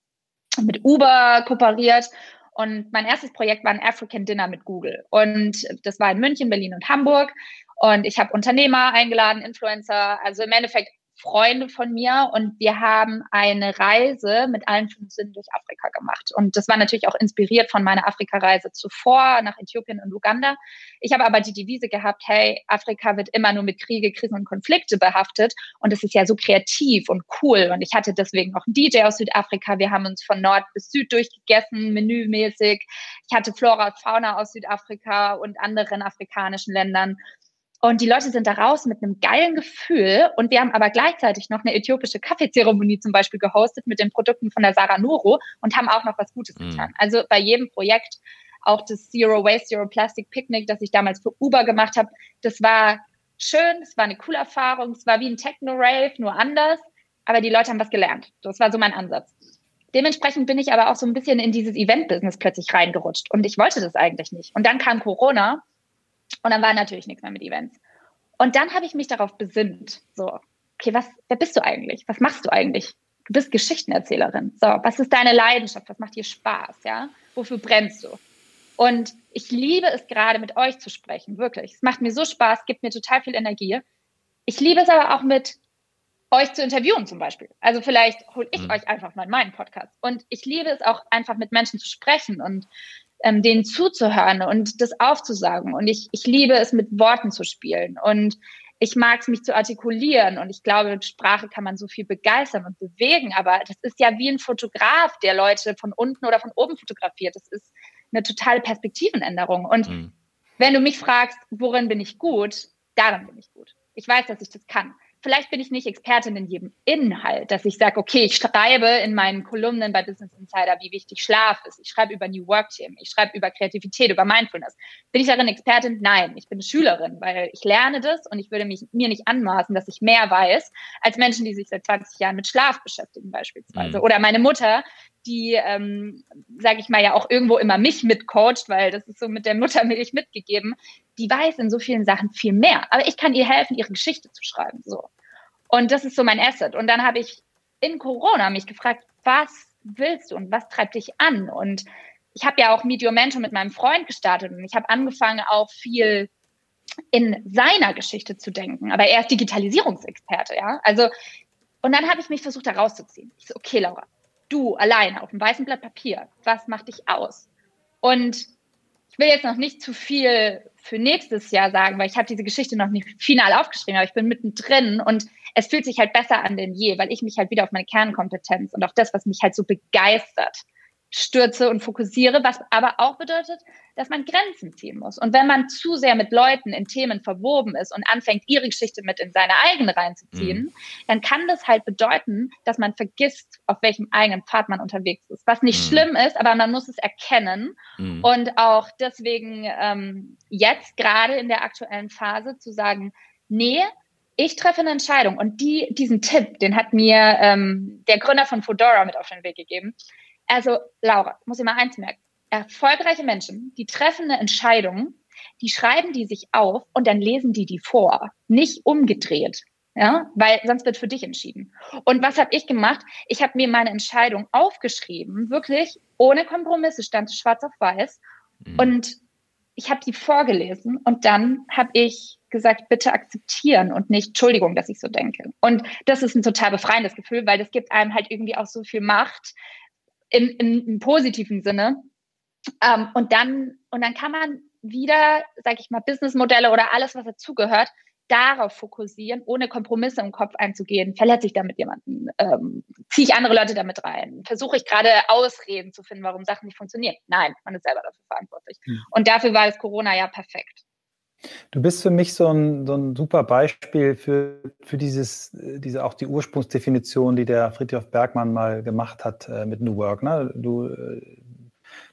Speaker 3: mit Uber kooperiert. Und mein erstes Projekt war ein African Dinner mit Google. Und das war in München, Berlin und Hamburg. Und ich habe Unternehmer eingeladen, Influencer, also im Endeffekt Freunde von mir und wir haben eine Reise mit allen fünf Sinnen durch Afrika gemacht. Und das war natürlich auch inspiriert von meiner Afrika-Reise zuvor nach Äthiopien und Uganda. Ich habe aber die Devise gehabt, hey, Afrika wird immer nur mit Kriege, Krisen und Konflikte behaftet und es ist ja so kreativ und cool. Und ich hatte deswegen auch einen DJ aus Südafrika. Wir haben uns von Nord bis Süd durchgegessen, menümäßig. Ich hatte Flora und Fauna aus Südafrika und anderen afrikanischen Ländern. Und die Leute sind da raus mit einem geilen Gefühl. Und wir haben aber gleichzeitig noch eine äthiopische Kaffeezeremonie zum Beispiel gehostet mit den Produkten von der Sarah Noro und haben auch noch was Gutes mhm. getan. Also bei jedem Projekt, auch das Zero Waste, Zero Plastic Picnic, das ich damals für Uber gemacht habe, das war schön, es war eine coole Erfahrung, es war wie ein Techno-Rave, nur anders. Aber die Leute haben was gelernt. Das war so mein Ansatz. Dementsprechend bin ich aber auch so ein bisschen in dieses Event-Business plötzlich reingerutscht. Und ich wollte das eigentlich nicht. Und dann kam Corona und dann war natürlich nichts mehr mit Events. Und dann habe ich mich darauf besinnt, so, okay, was, wer bist du eigentlich? Was machst du eigentlich? Du bist Geschichtenerzählerin. So, was ist deine Leidenschaft? Was macht dir Spaß? Ja, wofür brennst du? Und ich liebe es gerade mit euch zu sprechen, wirklich. Es macht mir so Spaß, gibt mir total viel Energie. Ich liebe es aber auch mit euch zu interviewen zum Beispiel. Also vielleicht hole ich mhm. euch einfach mal in meinen Podcast. Und ich liebe es auch einfach mit Menschen zu sprechen und ähm, denen zuzuhören und das aufzusagen. Und ich, ich liebe es mit Worten zu spielen. Und ich mag es, mich zu artikulieren. Und ich glaube, mit Sprache kann man so viel begeistern und bewegen. Aber das ist ja wie ein Fotograf, der Leute von unten oder von oben fotografiert. Das ist eine totale Perspektivenänderung. Und mhm. wenn du mich fragst, worin bin ich gut, darin bin ich gut. Ich weiß, dass ich das kann vielleicht bin ich nicht Expertin in jedem Inhalt, dass ich sage, okay, ich schreibe in meinen Kolumnen bei Business Insider, wie wichtig Schlaf ist. Ich schreibe über New Work-Themen. Ich schreibe über Kreativität, über Mindfulness. Bin ich darin Expertin? Nein, ich bin eine Schülerin, weil ich lerne das und ich würde mich, mir nicht anmaßen, dass ich mehr weiß als Menschen, die sich seit 20 Jahren mit Schlaf beschäftigen beispielsweise. Mhm. Oder meine Mutter, die, ähm, sage ich mal, ja auch irgendwo immer mich mitcoacht, weil das ist so mit der Muttermilch mitgegeben, die weiß in so vielen Sachen viel mehr. Aber ich kann ihr helfen, ihre Geschichte zu schreiben. So. Und das ist so mein Asset. Und dann habe ich in Corona mich gefragt, was willst du und was treibt dich an? Und ich habe ja auch Mediumento mit meinem Freund gestartet und ich habe angefangen, auch viel in seiner Geschichte zu denken. Aber er ist Digitalisierungsexperte, ja. Also, und dann habe ich mich versucht herauszuziehen. Ich so, okay, Laura, du alleine auf einem weißen Blatt Papier, was macht dich aus? Und ich will jetzt noch nicht zu viel für nächstes Jahr sagen, weil ich habe diese Geschichte noch nicht final aufgeschrieben, aber ich bin mittendrin und es fühlt sich halt besser an denn je, weil ich mich halt wieder auf meine Kernkompetenz und auf das, was mich halt so begeistert, stürze und fokussiere, was aber auch bedeutet, dass man Grenzen ziehen muss. Und wenn man zu sehr mit Leuten in Themen verwoben ist und anfängt, ihre Geschichte mit in seine eigene reinzuziehen, mhm. dann kann das halt bedeuten, dass man vergisst, auf welchem eigenen Pfad man unterwegs ist. Was nicht mhm. schlimm ist, aber man muss es erkennen. Mhm. Und auch deswegen ähm, jetzt gerade in der aktuellen Phase zu sagen, nee, ich treffe eine Entscheidung und die, diesen Tipp, den hat mir ähm, der Gründer von Fedora mit auf den Weg gegeben. Also, Laura, muss ich mal eins merken. Erfolgreiche Menschen, die treffen eine Entscheidung, die schreiben die sich auf und dann lesen die die vor. Nicht umgedreht. Ja, weil sonst wird für dich entschieden. Und was habe ich gemacht? Ich habe mir meine Entscheidung aufgeschrieben, wirklich ohne Kompromisse, stand schwarz auf weiß. Mhm. Und ich habe die vorgelesen und dann habe ich gesagt, bitte akzeptieren und nicht Entschuldigung, dass ich so denke. Und das ist ein total befreiendes Gefühl, weil das gibt einem halt irgendwie auch so viel Macht, im, im, im positiven Sinne. Ähm, und dann, und dann kann man wieder, sage ich mal, Businessmodelle oder alles, was dazugehört, darauf fokussieren, ohne Kompromisse im Kopf einzugehen. Verletze ich damit jemanden? Ähm, ziehe ich andere Leute damit rein? Versuche ich gerade Ausreden zu finden, warum Sachen nicht funktionieren? Nein, man ist selber dafür verantwortlich. Mhm. Und dafür war das Corona ja perfekt.
Speaker 2: Du bist für mich so ein, so ein super Beispiel für, für dieses, diese auch die Ursprungsdefinition, die der Friedhof Bergmann mal gemacht hat äh, mit New Work. Ne? Du, äh,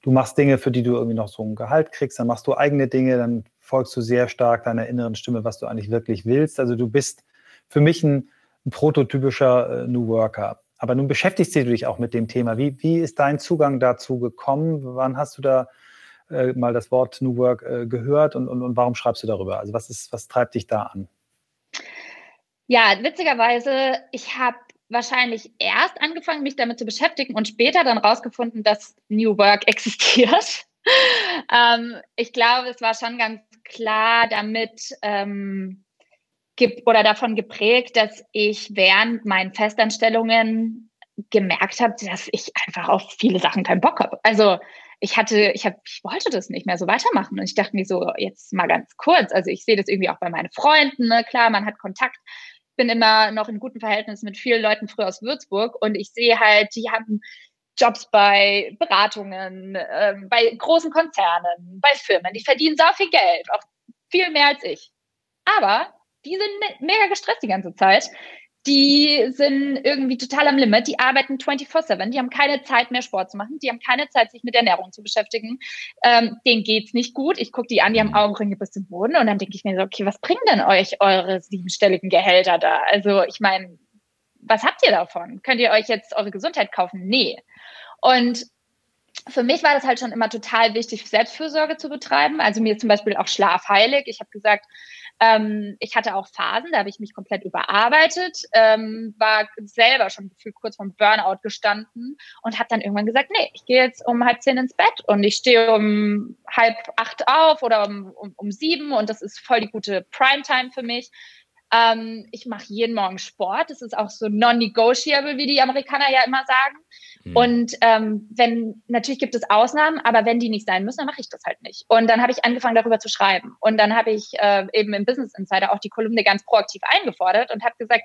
Speaker 2: du machst Dinge, für die du irgendwie noch so ein Gehalt kriegst, dann machst du eigene Dinge, dann folgst du sehr stark deiner inneren Stimme, was du eigentlich wirklich willst. Also du bist für mich ein, ein prototypischer äh, New Worker. Aber nun beschäftigst du dich auch mit dem Thema. Wie, wie ist dein Zugang dazu gekommen? Wann hast du da äh, mal das Wort New Work äh, gehört und, und, und warum schreibst du darüber? Also was ist, was treibt dich da an?
Speaker 3: Ja, witzigerweise, ich habe wahrscheinlich erst angefangen, mich damit zu beschäftigen und später dann rausgefunden, dass New Work existiert. ähm, ich glaube, es war schon ganz klar damit ähm, oder davon geprägt, dass ich während meinen Festanstellungen gemerkt habe, dass ich einfach auf viele Sachen keinen Bock habe. Also ich hatte, ich habe, ich wollte das nicht mehr so weitermachen. Und ich dachte mir so, jetzt mal ganz kurz. Also ich sehe das irgendwie auch bei meinen Freunden. Ne? Klar, man hat Kontakt. Bin immer noch in guten Verhältnissen mit vielen Leuten früher aus Würzburg und ich sehe halt, die haben Jobs bei Beratungen, äh, bei großen Konzernen, bei Firmen. Die verdienen so viel Geld, auch viel mehr als ich. Aber die sind mega gestresst die ganze Zeit die sind irgendwie total am Limit, die arbeiten 24-7, die haben keine Zeit mehr Sport zu machen, die haben keine Zeit, sich mit Ernährung zu beschäftigen. Ähm, denen geht's nicht gut. Ich gucke die an, die haben Augenringe bis zum Boden und dann denke ich mir so, okay, was bringen denn euch eure siebenstelligen Gehälter da? Also ich meine, was habt ihr davon? Könnt ihr euch jetzt eure Gesundheit kaufen? Nee. Und für mich war das halt schon immer total wichtig, Selbstfürsorge zu betreiben. Also mir zum Beispiel auch Schlaf heilig. Ich habe gesagt, Ähm, ich hatte auch Phasen, da habe ich mich komplett überarbeitet, ähm, war selber schon gefühlt kurz vom Burnout gestanden und habe dann irgendwann gesagt, nee, ich gehe jetzt um halb zehn ins Bett und ich stehe um halb acht auf oder um, um, um sieben und das ist voll die gute Primetime für mich. Ähm, ich mache jeden Morgen Sport. Das ist auch so non-negotiable, wie die Amerikaner ja immer sagen. Mhm. Und ähm, wenn, natürlich gibt es Ausnahmen, aber wenn die nicht sein müssen, dann mache ich das halt nicht. Und dann habe ich angefangen, darüber zu schreiben. Und dann habe ich äh, eben im Business Insider auch die Kolumne ganz proaktiv eingefordert und habe gesagt,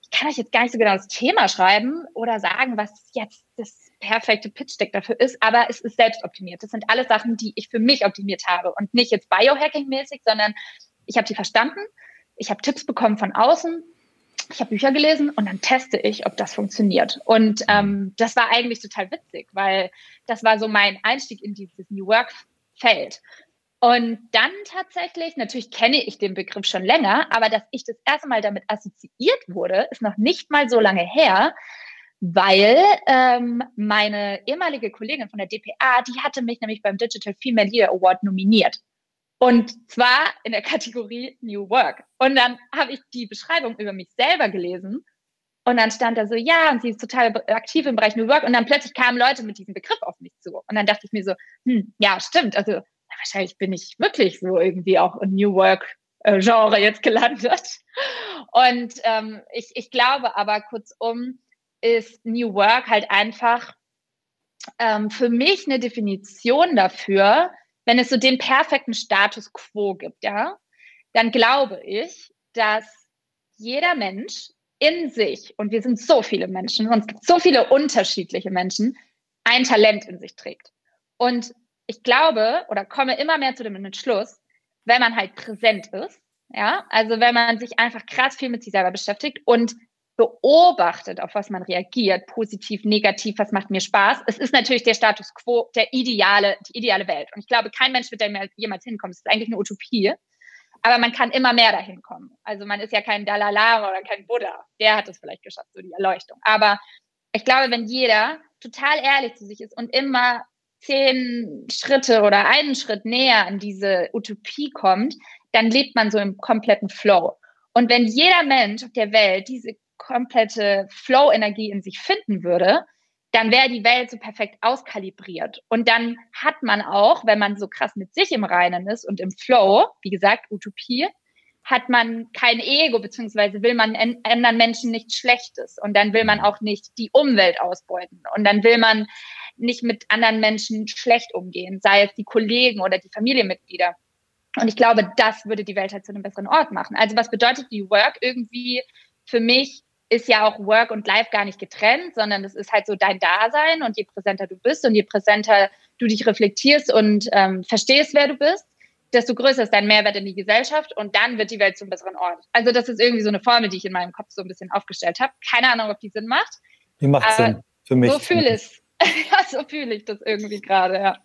Speaker 3: ich kann euch jetzt gar nicht so genau das Thema schreiben oder sagen, was jetzt das perfekte Pitch-Deck dafür ist, aber es ist selbst optimiert. Das sind alles Sachen, die ich für mich optimiert habe und nicht jetzt Biohacking-mäßig, sondern ich habe sie verstanden ich habe Tipps bekommen von außen, ich habe Bücher gelesen und dann teste ich, ob das funktioniert. Und ähm, das war eigentlich total witzig, weil das war so mein Einstieg in dieses New Work-Feld. Und dann tatsächlich, natürlich kenne ich den Begriff schon länger, aber dass ich das erste Mal damit assoziiert wurde, ist noch nicht mal so lange her, weil ähm, meine ehemalige Kollegin von der DPA, die hatte mich nämlich beim Digital Female Leader Award nominiert. Und zwar in der Kategorie New Work. Und dann habe ich die Beschreibung über mich selber gelesen. Und dann stand da so, ja, und sie ist total aktiv im Bereich New Work. Und dann plötzlich kamen Leute mit diesem Begriff auf mich zu. Und dann dachte ich mir so, hm, ja, stimmt. Also wahrscheinlich bin ich wirklich so irgendwie auch im New Work äh, Genre jetzt gelandet. Und ähm, ich, ich glaube aber kurzum ist New Work halt einfach ähm, für mich eine Definition dafür, wenn es so den perfekten Status quo gibt, ja, dann glaube ich, dass jeder Mensch in sich, und wir sind so viele Menschen, und es gibt so viele unterschiedliche Menschen, ein Talent in sich trägt. Und ich glaube oder komme immer mehr zu dem Entschluss, wenn man halt präsent ist, ja, also wenn man sich einfach krass viel mit sich selber beschäftigt und beobachtet, auf was man reagiert, positiv, negativ, was macht mir Spaß. Es ist natürlich der Status quo, der ideale, die ideale Welt. Und ich glaube, kein Mensch wird da jemals hinkommen. Es ist eigentlich eine Utopie. Aber man kann immer mehr dahin kommen. Also man ist ja kein Dalai Lama oder kein Buddha. Der hat es vielleicht geschafft, so die Erleuchtung. Aber ich glaube, wenn jeder total ehrlich zu sich ist und immer zehn Schritte oder einen Schritt näher an diese Utopie kommt, dann lebt man so im kompletten Flow. Und wenn jeder Mensch auf der Welt diese komplette Flow-Energie in sich finden würde, dann wäre die Welt so perfekt auskalibriert. Und dann hat man auch, wenn man so krass mit sich im Reinen ist und im Flow, wie gesagt, Utopie, hat man kein Ego, beziehungsweise will man anderen Menschen nichts Schlechtes. Und dann will man auch nicht die Umwelt ausbeuten. Und dann will man nicht mit anderen Menschen schlecht umgehen, sei es die Kollegen oder die Familienmitglieder. Und ich glaube, das würde die Welt halt zu einem besseren Ort machen. Also was bedeutet die Work irgendwie für mich ist ja auch Work und Life gar nicht getrennt, sondern es ist halt so dein Dasein und je präsenter du bist und je präsenter du dich reflektierst und ähm, verstehst, wer du bist, desto größer ist dein Mehrwert in die Gesellschaft und dann wird die Welt zum besseren Ort. Also das ist irgendwie so eine Formel, die ich in meinem Kopf so ein bisschen aufgestellt habe. Keine Ahnung, ob die Sinn macht.
Speaker 2: Die macht Sinn für mich.
Speaker 3: So fühle ich ja, so fühle ich das irgendwie gerade, ja.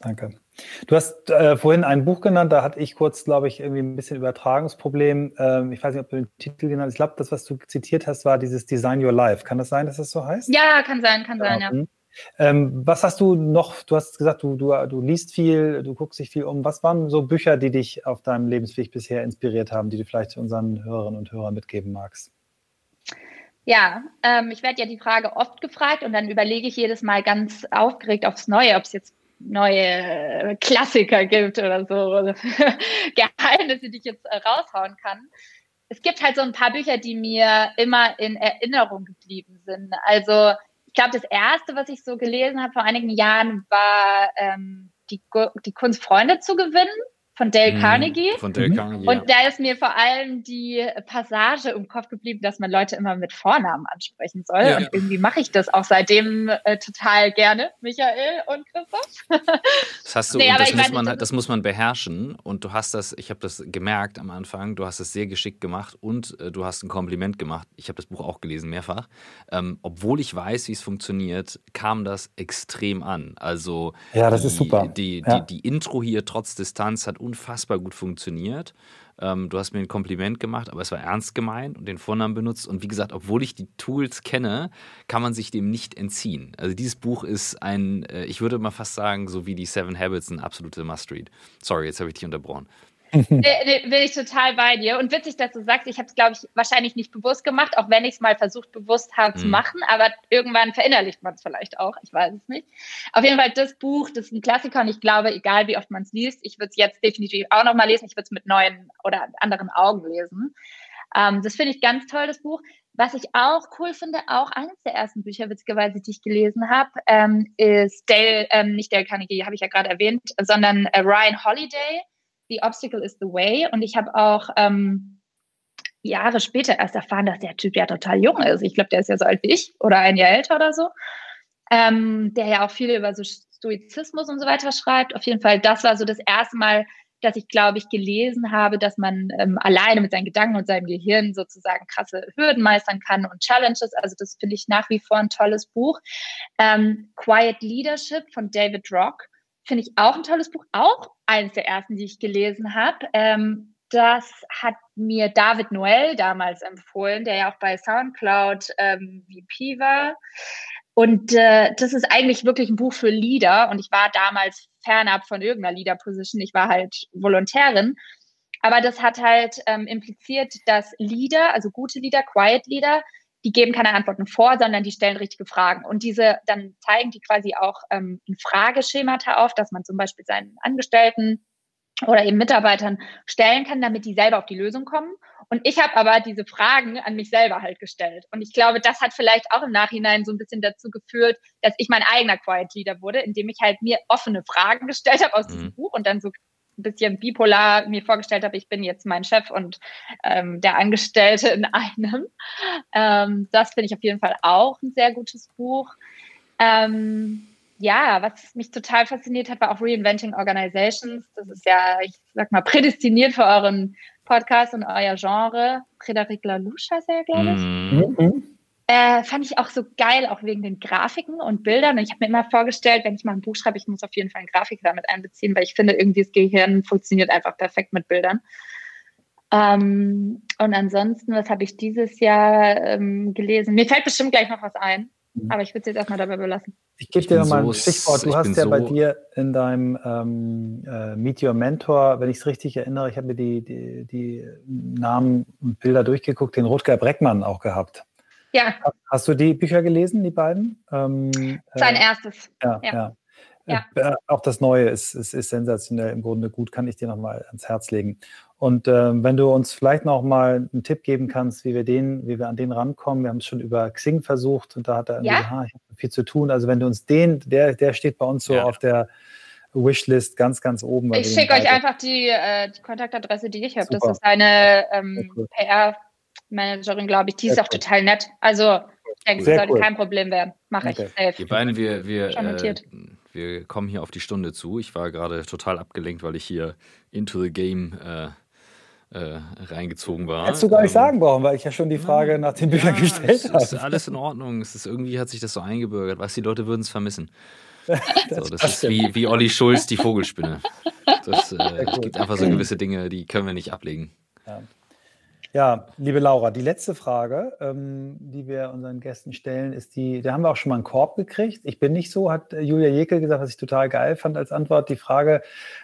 Speaker 2: Danke. Du hast äh, vorhin ein Buch genannt, da hatte ich kurz, glaube ich, irgendwie ein bisschen Übertragungsproblem. Ähm, ich weiß nicht, ob du den Titel genannt hast. Ich glaube, das, was du zitiert hast, war dieses Design Your Life. Kann das sein, dass das so heißt?
Speaker 3: Ja, kann sein, kann ja. sein, ja. Mhm.
Speaker 2: Ähm, was hast du noch? Du hast gesagt, du, du, du liest viel, du guckst dich viel um. Was waren so Bücher, die dich auf deinem Lebensweg bisher inspiriert haben, die du vielleicht unseren Hörerinnen und Hörern mitgeben magst?
Speaker 3: Ja, ähm, ich werde ja die Frage oft gefragt und dann überlege ich jedes Mal ganz aufgeregt aufs Neue, ob es jetzt neue Klassiker gibt oder so, Geheimnisse, die ich jetzt äh, raushauen kann. Es gibt halt so ein paar Bücher, die mir immer in Erinnerung geblieben sind. Also ich glaube, das erste, was ich so gelesen habe vor einigen Jahren, war ähm, die, die Kunst, Freunde zu gewinnen von Dale mhm. Carnegie.
Speaker 1: Von Dale mhm. Carnegie.
Speaker 3: Und da ist mir vor allem die Passage im Kopf geblieben, dass man Leute immer mit Vornamen ansprechen soll. Ja. Und irgendwie mache ich das auch seitdem äh, total gerne, Michael und Christoph.
Speaker 1: Das hast du, nee, das, muss man, das muss man beherrschen. Und du hast das, ich habe das gemerkt am Anfang, du hast es sehr geschickt gemacht und äh, du hast ein Kompliment gemacht. Ich habe das Buch auch gelesen, mehrfach. Ähm, obwohl ich weiß, wie es funktioniert, kam das extrem an. Also
Speaker 2: ja, das die, ist super.
Speaker 1: Die, die, ja. die, die Intro hier trotz Distanz hat unfassbar gut funktioniert. Ähm, du hast mir ein Kompliment gemacht, aber es war ernst gemeint und den Vornamen benutzt. Und wie gesagt, obwohl ich die Tools kenne, kann man sich dem nicht entziehen. Also dieses Buch ist ein, äh, ich würde mal fast sagen, so wie die Seven Habits, ein absolute Must-Read. Sorry, jetzt habe ich dich unterbrochen.
Speaker 3: Nee, bin ich total bei dir. Und witzig, dass du sagst, ich habe es, glaube ich, wahrscheinlich nicht bewusst gemacht, auch wenn ich es mal versucht, bewusst habe mhm. zu machen. Aber irgendwann verinnerlicht man es vielleicht auch. Ich weiß es nicht. Auf jeden Fall, das Buch, das ist ein Klassiker und ich glaube, egal wie oft man es liest, ich würde es jetzt definitiv auch nochmal lesen. Ich würde es mit neuen oder anderen Augen lesen. Ähm, das finde ich ganz toll, das Buch. Was ich auch cool finde, auch eines der ersten Bücher, witzigerweise, die ich gelesen habe, ähm, ist Dale, ähm, nicht Dale Carnegie, habe ich ja gerade erwähnt, sondern äh, Ryan Holiday, The Obstacle is the Way. Und ich habe auch ähm, Jahre später erst erfahren, dass der Typ ja total jung ist. Ich glaube, der ist ja so alt wie ich oder ein Jahr älter oder so. Ähm, der ja auch viel über so Stoizismus und so weiter schreibt. Auf jeden Fall, das war so das erste Mal, dass ich, glaube ich, gelesen habe, dass man ähm, alleine mit seinen Gedanken und seinem Gehirn sozusagen krasse Hürden meistern kann und Challenges. Also das finde ich nach wie vor ein tolles Buch. Ähm, Quiet Leadership von David Rock finde ich auch ein tolles Buch. Auch eines der ersten, die ich gelesen habe. Ähm, das hat mir David Noel damals empfohlen, der ja auch bei SoundCloud ähm, VP war. Und äh, das ist eigentlich wirklich ein Buch für Leader. Und ich war damals fernab von irgendeiner Leader-Position. Ich war halt Volontärin. Aber das hat halt ähm, impliziert, dass Leader, also gute Leader, Quiet Leader, die geben keine Antworten vor, sondern die stellen richtige Fragen. Und diese, dann zeigen die quasi auch ähm, ein Frageschemata auf, dass man zum Beispiel seinen Angestellten oder eben Mitarbeitern stellen kann, damit die selber auf die Lösung kommen. Und ich habe aber diese Fragen an mich selber halt gestellt. Und ich glaube, das hat vielleicht auch im Nachhinein so ein bisschen dazu geführt, dass ich mein eigener Quiet Leader wurde, indem ich halt mir offene Fragen gestellt habe aus diesem mhm. Buch und dann so ein bisschen bipolar mir vorgestellt habe, ich bin jetzt mein Chef und ähm, der Angestellte in einem. Ähm, das finde ich auf jeden Fall auch ein sehr gutes Buch. Ähm, ja, was mich total fasziniert hat, war auch Reinventing Organizations. Das ist ja, ich sag mal, prädestiniert für euren Podcast und euer Genre. Frédéric Lalouche heißt er, glaube ich. Mhm. mhm. Äh, fand ich auch so geil, auch wegen den Grafiken und Bildern. Und ich habe mir immer vorgestellt, wenn ich mal ein Buch schreibe, ich muss auf jeden Fall einen Grafiker damit einbeziehen, weil ich finde, irgendwie das Gehirn funktioniert einfach perfekt mit Bildern. Ähm, und ansonsten, was habe ich dieses Jahr ähm, gelesen? Mir fällt bestimmt gleich noch was ein. Mhm. Aber ich würde es jetzt erstmal dabei belassen.
Speaker 2: Ich gebe dir nochmal so, ein Stichwort. Du hast ja so bei dir in deinem ähm, äh, Meet Your Mentor, wenn ich es richtig erinnere, ich habe mir die, die, die, Namen und Bilder durchgeguckt, den Rutger Breckmann auch gehabt.
Speaker 3: Ja.
Speaker 2: Hast du die Bücher gelesen, die beiden?
Speaker 3: Ähm, Sein äh, erstes.
Speaker 2: Ja, ja. ja. ja. Äh, auch das Neue ist, ist, ist sensationell im Grunde gut, kann ich dir nochmal ans Herz legen. Und äh, wenn du uns vielleicht noch mal einen Tipp geben kannst, wie wir den, wie wir an den rankommen, wir haben es schon über Xing versucht und da hat er irgendwie, ja? ich habe viel zu tun. Also wenn du uns den, der, der steht bei uns so ja. auf der Wishlist ganz, ganz oben.
Speaker 3: Ich schicke euch einfach die, äh, die, Kontaktadresse, die ich habe. Das ist eine ähm, cool. PR-Managerin, glaube ich. Die ist auch total nett. Also ich denke, es sollte cool. kein Problem werden. Mache okay. ich safe.
Speaker 1: Wir beide, wir, wir, äh, wir kommen hier auf die Stunde zu. Ich war gerade total abgelenkt, weil ich hier into the game äh, äh, reingezogen war.
Speaker 2: Hättest du gar nicht ähm, sagen brauchen, weil ich ja schon die Frage ja, nach den Büchern ja, gestellt habe.
Speaker 1: Es ist alles in Ordnung. Es ist, irgendwie hat sich das so eingebürgert. Was die Leute würden es vermissen. das, so, das ist wie, wie Olli Schulz die Vogelspinne. Das äh, cool. gibt einfach so gewisse Dinge, die können wir nicht ablegen.
Speaker 2: Ja. Ja, liebe Laura, die letzte Frage, ähm, die wir unseren Gästen stellen, ist die, da haben wir auch schon mal einen Korb gekriegt. Ich bin nicht so, hat Julia Jekel gesagt, was ich total geil fand als Antwort, die Frage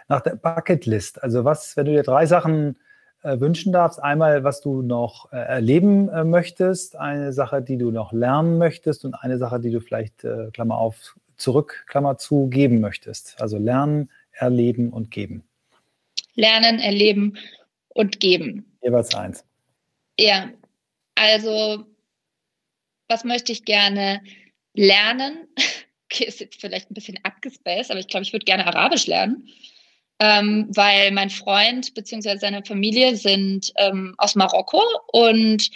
Speaker 2: nach der Bucketlist. Also was, wenn du dir drei Sachen äh, wünschen darfst. Einmal, was du noch äh, erleben äh, möchtest, eine Sache, die du noch lernen möchtest und eine Sache, die du vielleicht, äh, Klammer auf, zurück, Klammer zu, geben möchtest. Also lernen, erleben und geben.
Speaker 3: Lernen, erleben und geben.
Speaker 2: Jeweils eins.
Speaker 3: Ja, also was möchte ich gerne lernen? Okay, ist jetzt vielleicht ein bisschen abgespaced, aber ich glaube, ich würde gerne Arabisch lernen ähm, weil mein Freund bzw. seine Familie sind ähm, aus Marokko und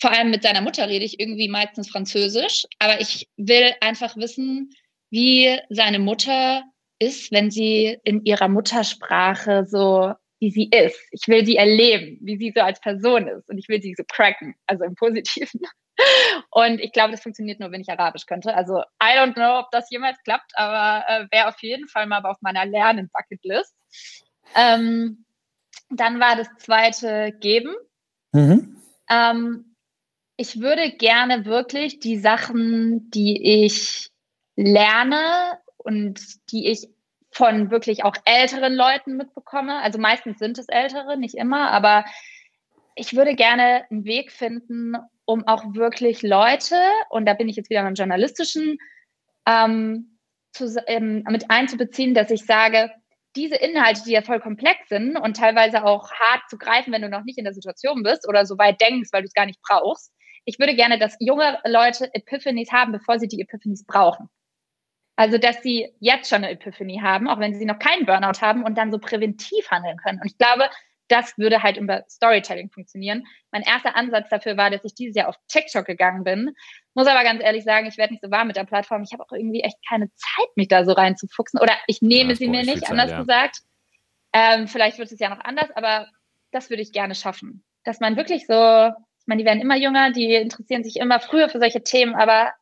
Speaker 3: vor allem mit seiner Mutter rede ich irgendwie meistens Französisch, aber ich will einfach wissen, wie seine Mutter ist, wenn sie in ihrer Muttersprache so, wie sie ist. Ich will sie erleben, wie sie so als Person ist und ich will sie so cracken, also im Positiven. Und ich glaube, das funktioniert nur, wenn ich Arabisch könnte. Also, I don't know, ob das jemals klappt, aber äh, wäre auf jeden Fall mal auf meiner Lernen-Bucketlist. Ähm, dann war das zweite Geben. Mhm. Ähm, ich würde gerne wirklich die Sachen, die ich lerne und die ich von wirklich auch älteren Leuten mitbekomme. Also meistens sind es ältere, nicht immer, aber ich würde gerne einen Weg finden, um auch wirklich Leute, und da bin ich jetzt wieder beim journalistischen, ähm, zu, ähm, mit einzubeziehen, dass ich sage, diese Inhalte, die ja voll komplex sind und teilweise auch hart zu greifen, wenn du noch nicht in der Situation bist oder so weit denkst, weil du es gar nicht brauchst. Ich würde gerne, dass junge Leute Epiphanies haben, bevor sie die Epiphanies brauchen. Also, dass sie jetzt schon eine Epiphanie haben, auch wenn sie noch keinen Burnout haben und dann so präventiv handeln können. Und ich glaube, das würde halt über Storytelling funktionieren. Mein erster Ansatz dafür war, dass ich dieses Jahr auf TikTok gegangen bin. Muss aber ganz ehrlich sagen, ich werde nicht so warm mit der Plattform. Ich habe auch irgendwie echt keine Zeit, mich da so reinzufuchsen. Oder ich nehme ja, sie mir nicht, anders Zeit, ja. gesagt. Ähm, vielleicht wird es ja noch anders, aber das würde ich gerne schaffen. Dass man wirklich so, ich meine, die werden immer jünger, die interessieren sich immer früher für solche Themen, aber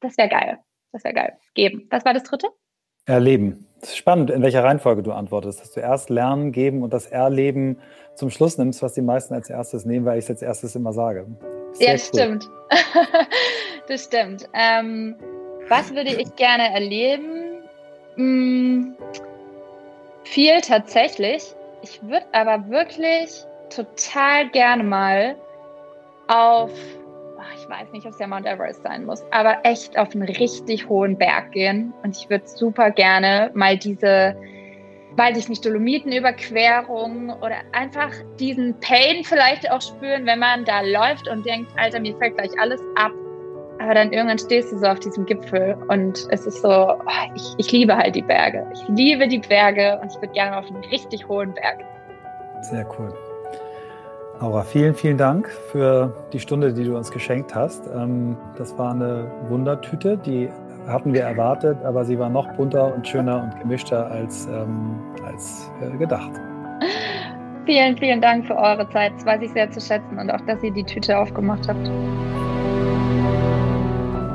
Speaker 3: das wäre geil. Das wäre geil. Geben. Was war das dritte?
Speaker 2: Erleben. Das ist spannend, in welcher Reihenfolge du antwortest. Dass du erst Lernen, Geben und das Erleben zum Schluss nimmst, was die meisten als erstes nehmen, weil ich es als erstes immer sage.
Speaker 3: Sehr ja, cool. stimmt. das stimmt. Ähm, was würde ich gerne erleben? Hm, viel tatsächlich. Ich würde aber wirklich total gerne mal auf ich weiß nicht, ob es der Mount Everest sein muss, aber echt auf einen richtig hohen Berg gehen. Und ich würde super gerne mal diese, weiß ich nicht, Dolomitenüberquerung oder einfach diesen Pain vielleicht auch spüren, wenn man da läuft und denkt, Alter, mir fällt gleich alles ab. Aber dann irgendwann stehst du so auf diesem Gipfel und es ist so, oh, ich, ich liebe halt die Berge. Ich liebe die Berge und ich würde gerne auf einen richtig hohen Berg.
Speaker 2: Sehr cool. Aura, vielen, vielen Dank für die Stunde, die du uns geschenkt hast. Ähm, das war eine Wundertüte, die hatten wir erwartet, aber sie war noch bunter und schöner und gemischter als, ähm, als äh, gedacht.
Speaker 3: Vielen, vielen Dank für eure Zeit. Das weiß ich sehr zu schätzen und auch, dass ihr die Tüte aufgemacht habt.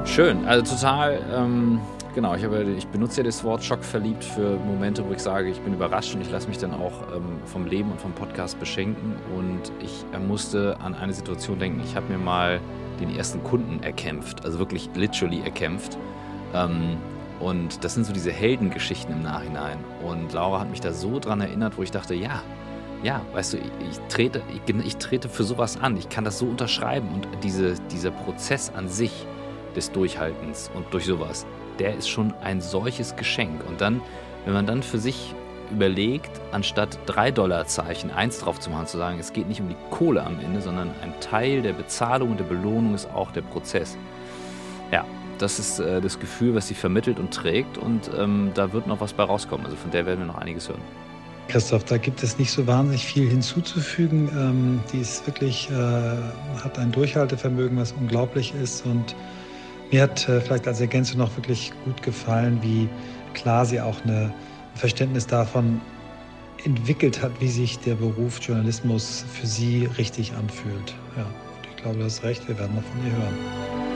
Speaker 1: Schön, also total ähm, Genau, ich, habe, ich benutze ja das Wort schockverliebt für Momente, wo ich sage, ich bin überrascht und ich lasse mich dann auch ähm, vom Leben und vom Podcast beschenken. Und ich äh, musste an eine Situation denken. Ich habe mir mal den ersten Kunden erkämpft, also wirklich literally erkämpft. Ähm, und das sind so diese Heldengeschichten im Nachhinein. Und Laura hat mich da so dran erinnert, wo ich dachte, ja, ja, weißt du, ich, trete, ich, ich, trete für sowas an. Ich kann das so unterschreiben. Und diese, dieser Prozess an sich des Durchhaltens und durch sowas, der ist schon ein solches Geschenk. Und dann, wenn man dann für sich überlegt, anstatt drei Dollarzeichen eins drauf zu machen, zu sagen, es geht nicht um die Kohle am Ende, sondern ein Teil der Bezahlung und der Belohnung ist auch der Prozess. Ja, das ist äh, das Gefühl, was sie vermittelt und trägt und ähm, da wird noch was bei rauskommen. Also von der werden wir noch einiges hören.
Speaker 2: Christoph, da gibt es nicht so wahnsinnig viel hinzuzufügen. Ähm, die ist wirklich, äh, hat ein Durchhaltevermögen, was unglaublich ist und mir hat äh, vielleicht als Ergänzung noch wirklich gut gefallen, wie klar sie auch eine, ein Verständnis davon entwickelt hat, wie sich der Beruf Journalismus für sie richtig anfühlt. Ja, ich glaube, du hast recht, wir werden noch von ihr hören.